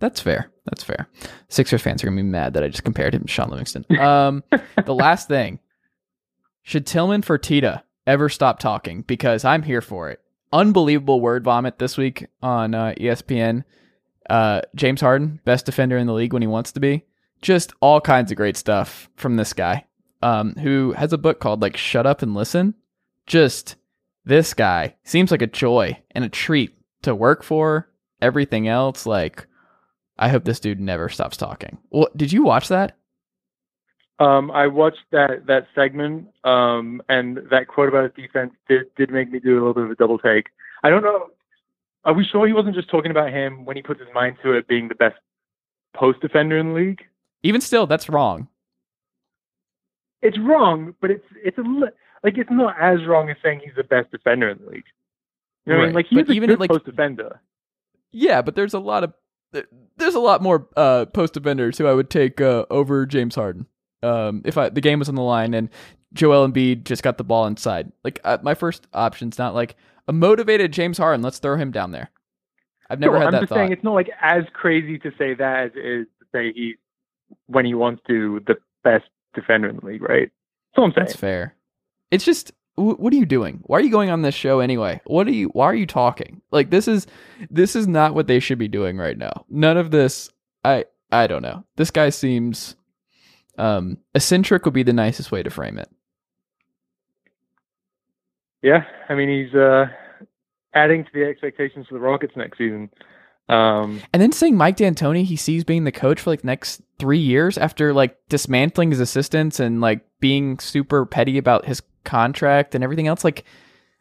Speaker 1: That's fair. That's fair. Sixers fans are gonna be mad that I just compared him to Sean Livingston. Um, the last thing: should Tillman Fertitta ever stop talking? Because I'm here for it. Unbelievable word vomit this week on uh, ESPN. Uh, James Harden, best defender in the league when he wants to be. Just all kinds of great stuff from this guy, um, who has a book called like "Shut Up and Listen." Just this guy seems like a joy and a treat to work for. Everything else, like, I hope this dude never stops talking. Well, did you watch that?
Speaker 3: Um, I watched that that segment, um, and that quote about his defense did did make me do a little bit of a double take. I don't know. Are we sure he wasn't just talking about him when he puts his mind to it being the best post defender in the league?
Speaker 1: Even still, that's wrong.
Speaker 3: It's wrong, but it's it's a li- like it's not as wrong as saying he's the best defender in the league. You know what I mean? Like he's a
Speaker 1: even
Speaker 3: good
Speaker 1: like-
Speaker 3: post defender.
Speaker 1: Yeah, but there's a lot of there's a lot more uh, post defenders who I would take uh, over James Harden. Um, if I the game was on the line and Joel Embiid just got the ball inside, like uh, my first option's not like a motivated James Harden. Let's throw him down there. I've never
Speaker 3: No,
Speaker 1: had
Speaker 3: I'm
Speaker 1: that
Speaker 3: just
Speaker 1: thought.
Speaker 3: saying it's not like as crazy to say that as it is to say he's when he wants to the best defender in the league, right? That's what I'm saying.
Speaker 1: That's fair. It's just what are you doing? Why are you going on this show anyway? What are you why are you talking? Like this is this is not what they should be doing right now. None of this I I don't know. This guy seems um eccentric would be the nicest way to frame it.
Speaker 3: Yeah, I mean he's uh, adding to the expectations for the Rockets next season. Um,
Speaker 1: And then saying Mike D'Antoni he sees being the coach for like next 3 years after like dismantling his assistants and like being super petty about his contract and everything else like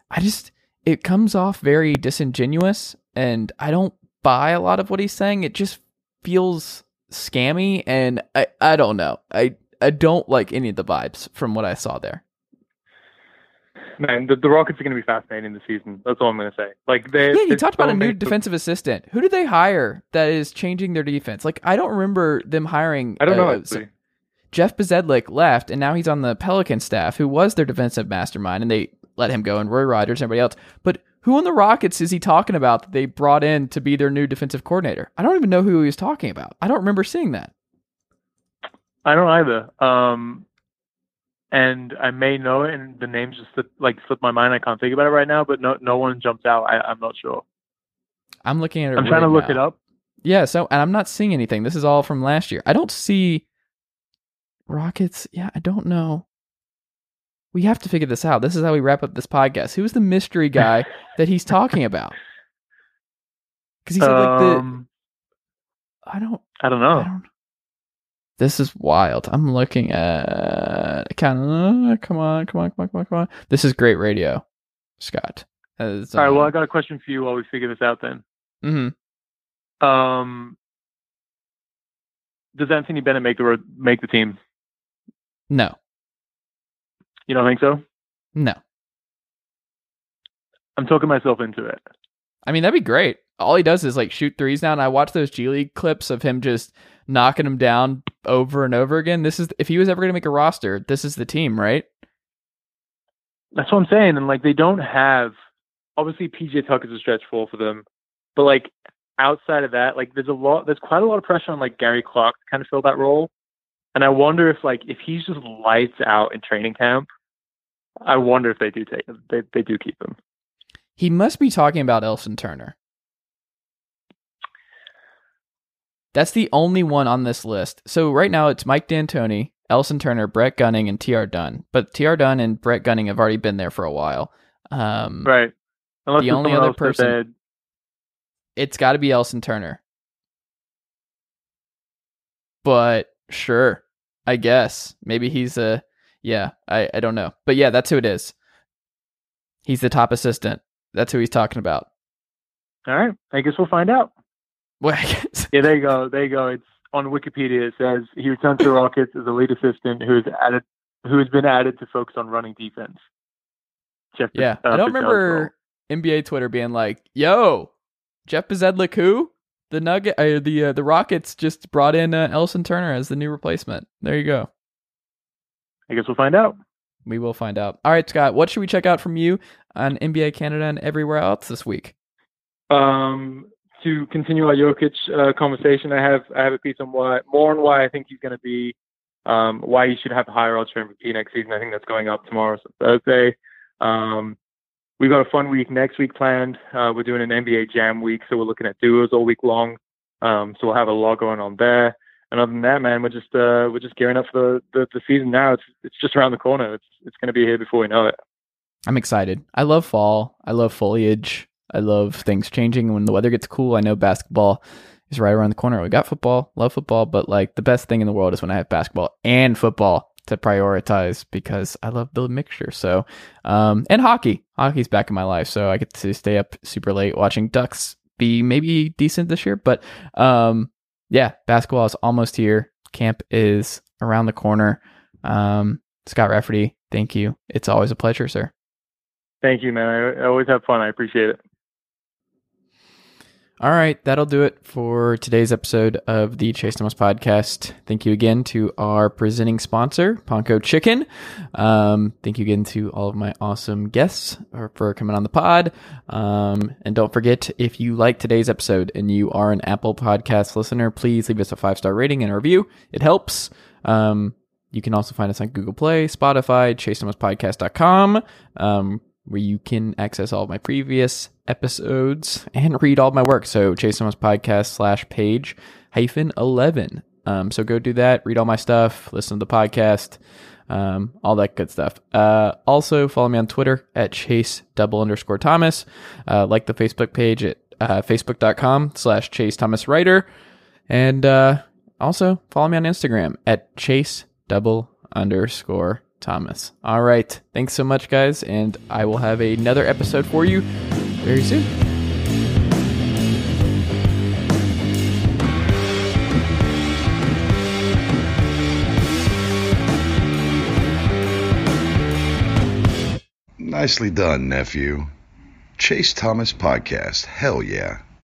Speaker 1: I just it comes off very disingenuous and I don't buy a lot of what he's saying. It just feels scammy and I I don't know. I I don't like any of the vibes from what I saw there.
Speaker 3: man, the, the Rockets are going to be fascinating this season. That's all I'm going to say. Like they,
Speaker 1: Yeah, you talked about a new defensive assistant. Who did they hire that is changing their defense? Like I don't remember them hiring
Speaker 3: I don't know.
Speaker 1: uh. Jeff Bzdelik left, and now he's on the Pelican staff, who was their defensive mastermind, and they let him go, and Roy Rogers and everybody else. But who on the Rockets is he talking about that they brought in to be their new defensive coordinator? I don't even know who he was talking about. I don't remember seeing that.
Speaker 3: I don't either. Um, and I may know it, and the names just slip, like slipped my mind. I can't think about it right now, but no, no one jumps out. I, I'm not sure.
Speaker 1: I'm looking at it.
Speaker 3: I'm trying to
Speaker 1: right
Speaker 3: look it up.
Speaker 1: Yeah, so and I'm not seeing anything. This is all from last year. I don't see Rockets. Yeah, I don't know. We have to figure this out. This is how we wrap up this podcast. Who's the mystery guy that he's talking about? Because he said like the
Speaker 3: Um,
Speaker 1: I don't
Speaker 3: I don't
Speaker 1: I
Speaker 3: know.
Speaker 1: don't. This is wild. I'm looking at kind of come on, come on, come on, come on, come on. This is great radio, Scott. As,
Speaker 3: All right. Well, I got a question for you while we figure this out. Then,
Speaker 1: mhm.
Speaker 3: um, does Anthony Bennett make the make the team?
Speaker 1: No,
Speaker 3: You don't think so?
Speaker 1: no.
Speaker 3: I'm talking myself into it.
Speaker 1: I mean, that'd be great. All he does is like shoot threes now, and I watch those G League clips of him just knocking them down over and over again. This is if he was ever going to make a roster, this is the team, right?
Speaker 3: That's what I'm saying. And like they don't have obviously PJ Tucker's a stretch four for them, but like outside of that, like there's a lot there's quite a lot of pressure on like Gary Clark to kind of fill that role. And I wonder if like if he's just lights out in training camp, I wonder if they do take him. They they do keep him.
Speaker 1: He must be talking about Elston Turner. That's the only one on this list. So right now it's Mike D'Antoni, Elston Turner, Brett Gunning, and T.R. Dunn. But T.R. Dunn and Brett Gunning have already been there for a while. Um,
Speaker 3: Right. Unless
Speaker 1: The only other person- It's got to be Elston Turner. But sure, I guess maybe he's a yeah. I I don't know, but yeah, that's who it is. He's the top assistant. That's who he's talking about.
Speaker 3: All right. I guess we'll find out.
Speaker 1: Well, I guess.
Speaker 3: Yeah, there you go. There you go. It's on Wikipedia. It says he returned to the Rockets as a lead assistant who has added, who has been added to focus on running defense. Jeff,
Speaker 1: Yeah,
Speaker 3: uh,
Speaker 1: I don't remember NBA Twitter being like, "Yo, Jeff Bzdelik, who the Nugget, uh, the uh, the Rockets just brought in uh, Elston Turner as the new replacement." There you go.
Speaker 3: I guess we'll find out.
Speaker 1: We will find out. All right, Scott, what should we check out from you on NBA Canada and everywhere else this week?
Speaker 3: Um, to continue our Jokic uh, conversation, I have I have a piece on why more on why I think he's going to be, um, why he should have a higher odds for MVP next season. I think that's going up tomorrow, so Thursday. Um, we've got a fun week next week planned. Uh, we're doing an NBA Jam week, so we're looking at duos all week long. Um, so we'll have a lot going on there. And other than that, man, we're just uh, we're just gearing up for the, the, the season now. It's it's just around the corner. It's it's going to be here before we know it.
Speaker 1: I'm excited. I love fall. I love foliage. I love things changing when the weather gets cool. I know basketball is right around the corner. We got football, love football, but like the best thing in the world is when I have basketball and football to prioritize because I love the mixture. So, um, and hockey, hockey's back in my life, so I get to stay up super late watching Ducks be maybe decent this year. But, um, yeah, basketball is almost here. Camp is around the corner. Um, Scott Rafferty, thank you. It's always a pleasure, sir.
Speaker 3: Thank you, man. I, I always have fun. I appreciate it.
Speaker 1: All right, that'll do it for today's episode of the Chase Thomas podcast. Thank you again to our presenting sponsor, Ponko Chicken. Um, thank you again to all of my awesome guests for coming on the pod. Um, and don't forget, if you like today's episode and you are an Apple Podcast listener, please leave us a five star rating and a review. It helps. Um, you can also find us on Google Play, Spotify, ChaseThomasPodcast.com. Um, where you can access all of my previous episodes and read all my work. So Chase Thomas Podcast slash page hyphen 11. Um, so go do that, read all my stuff, listen to the podcast, um, all that good stuff. Uh, also follow me on Twitter at Chase double underscore Thomas. Uh, like the Facebook page at uh, facebook.com slash Chase Thomas Writer. And uh, also follow me on Instagram at Chase double underscore Thomas. All right. Thanks so much, guys. And I will have another episode for you very soon.
Speaker 4: Nicely done, nephew. Chase Thomas Podcast. Hell yeah.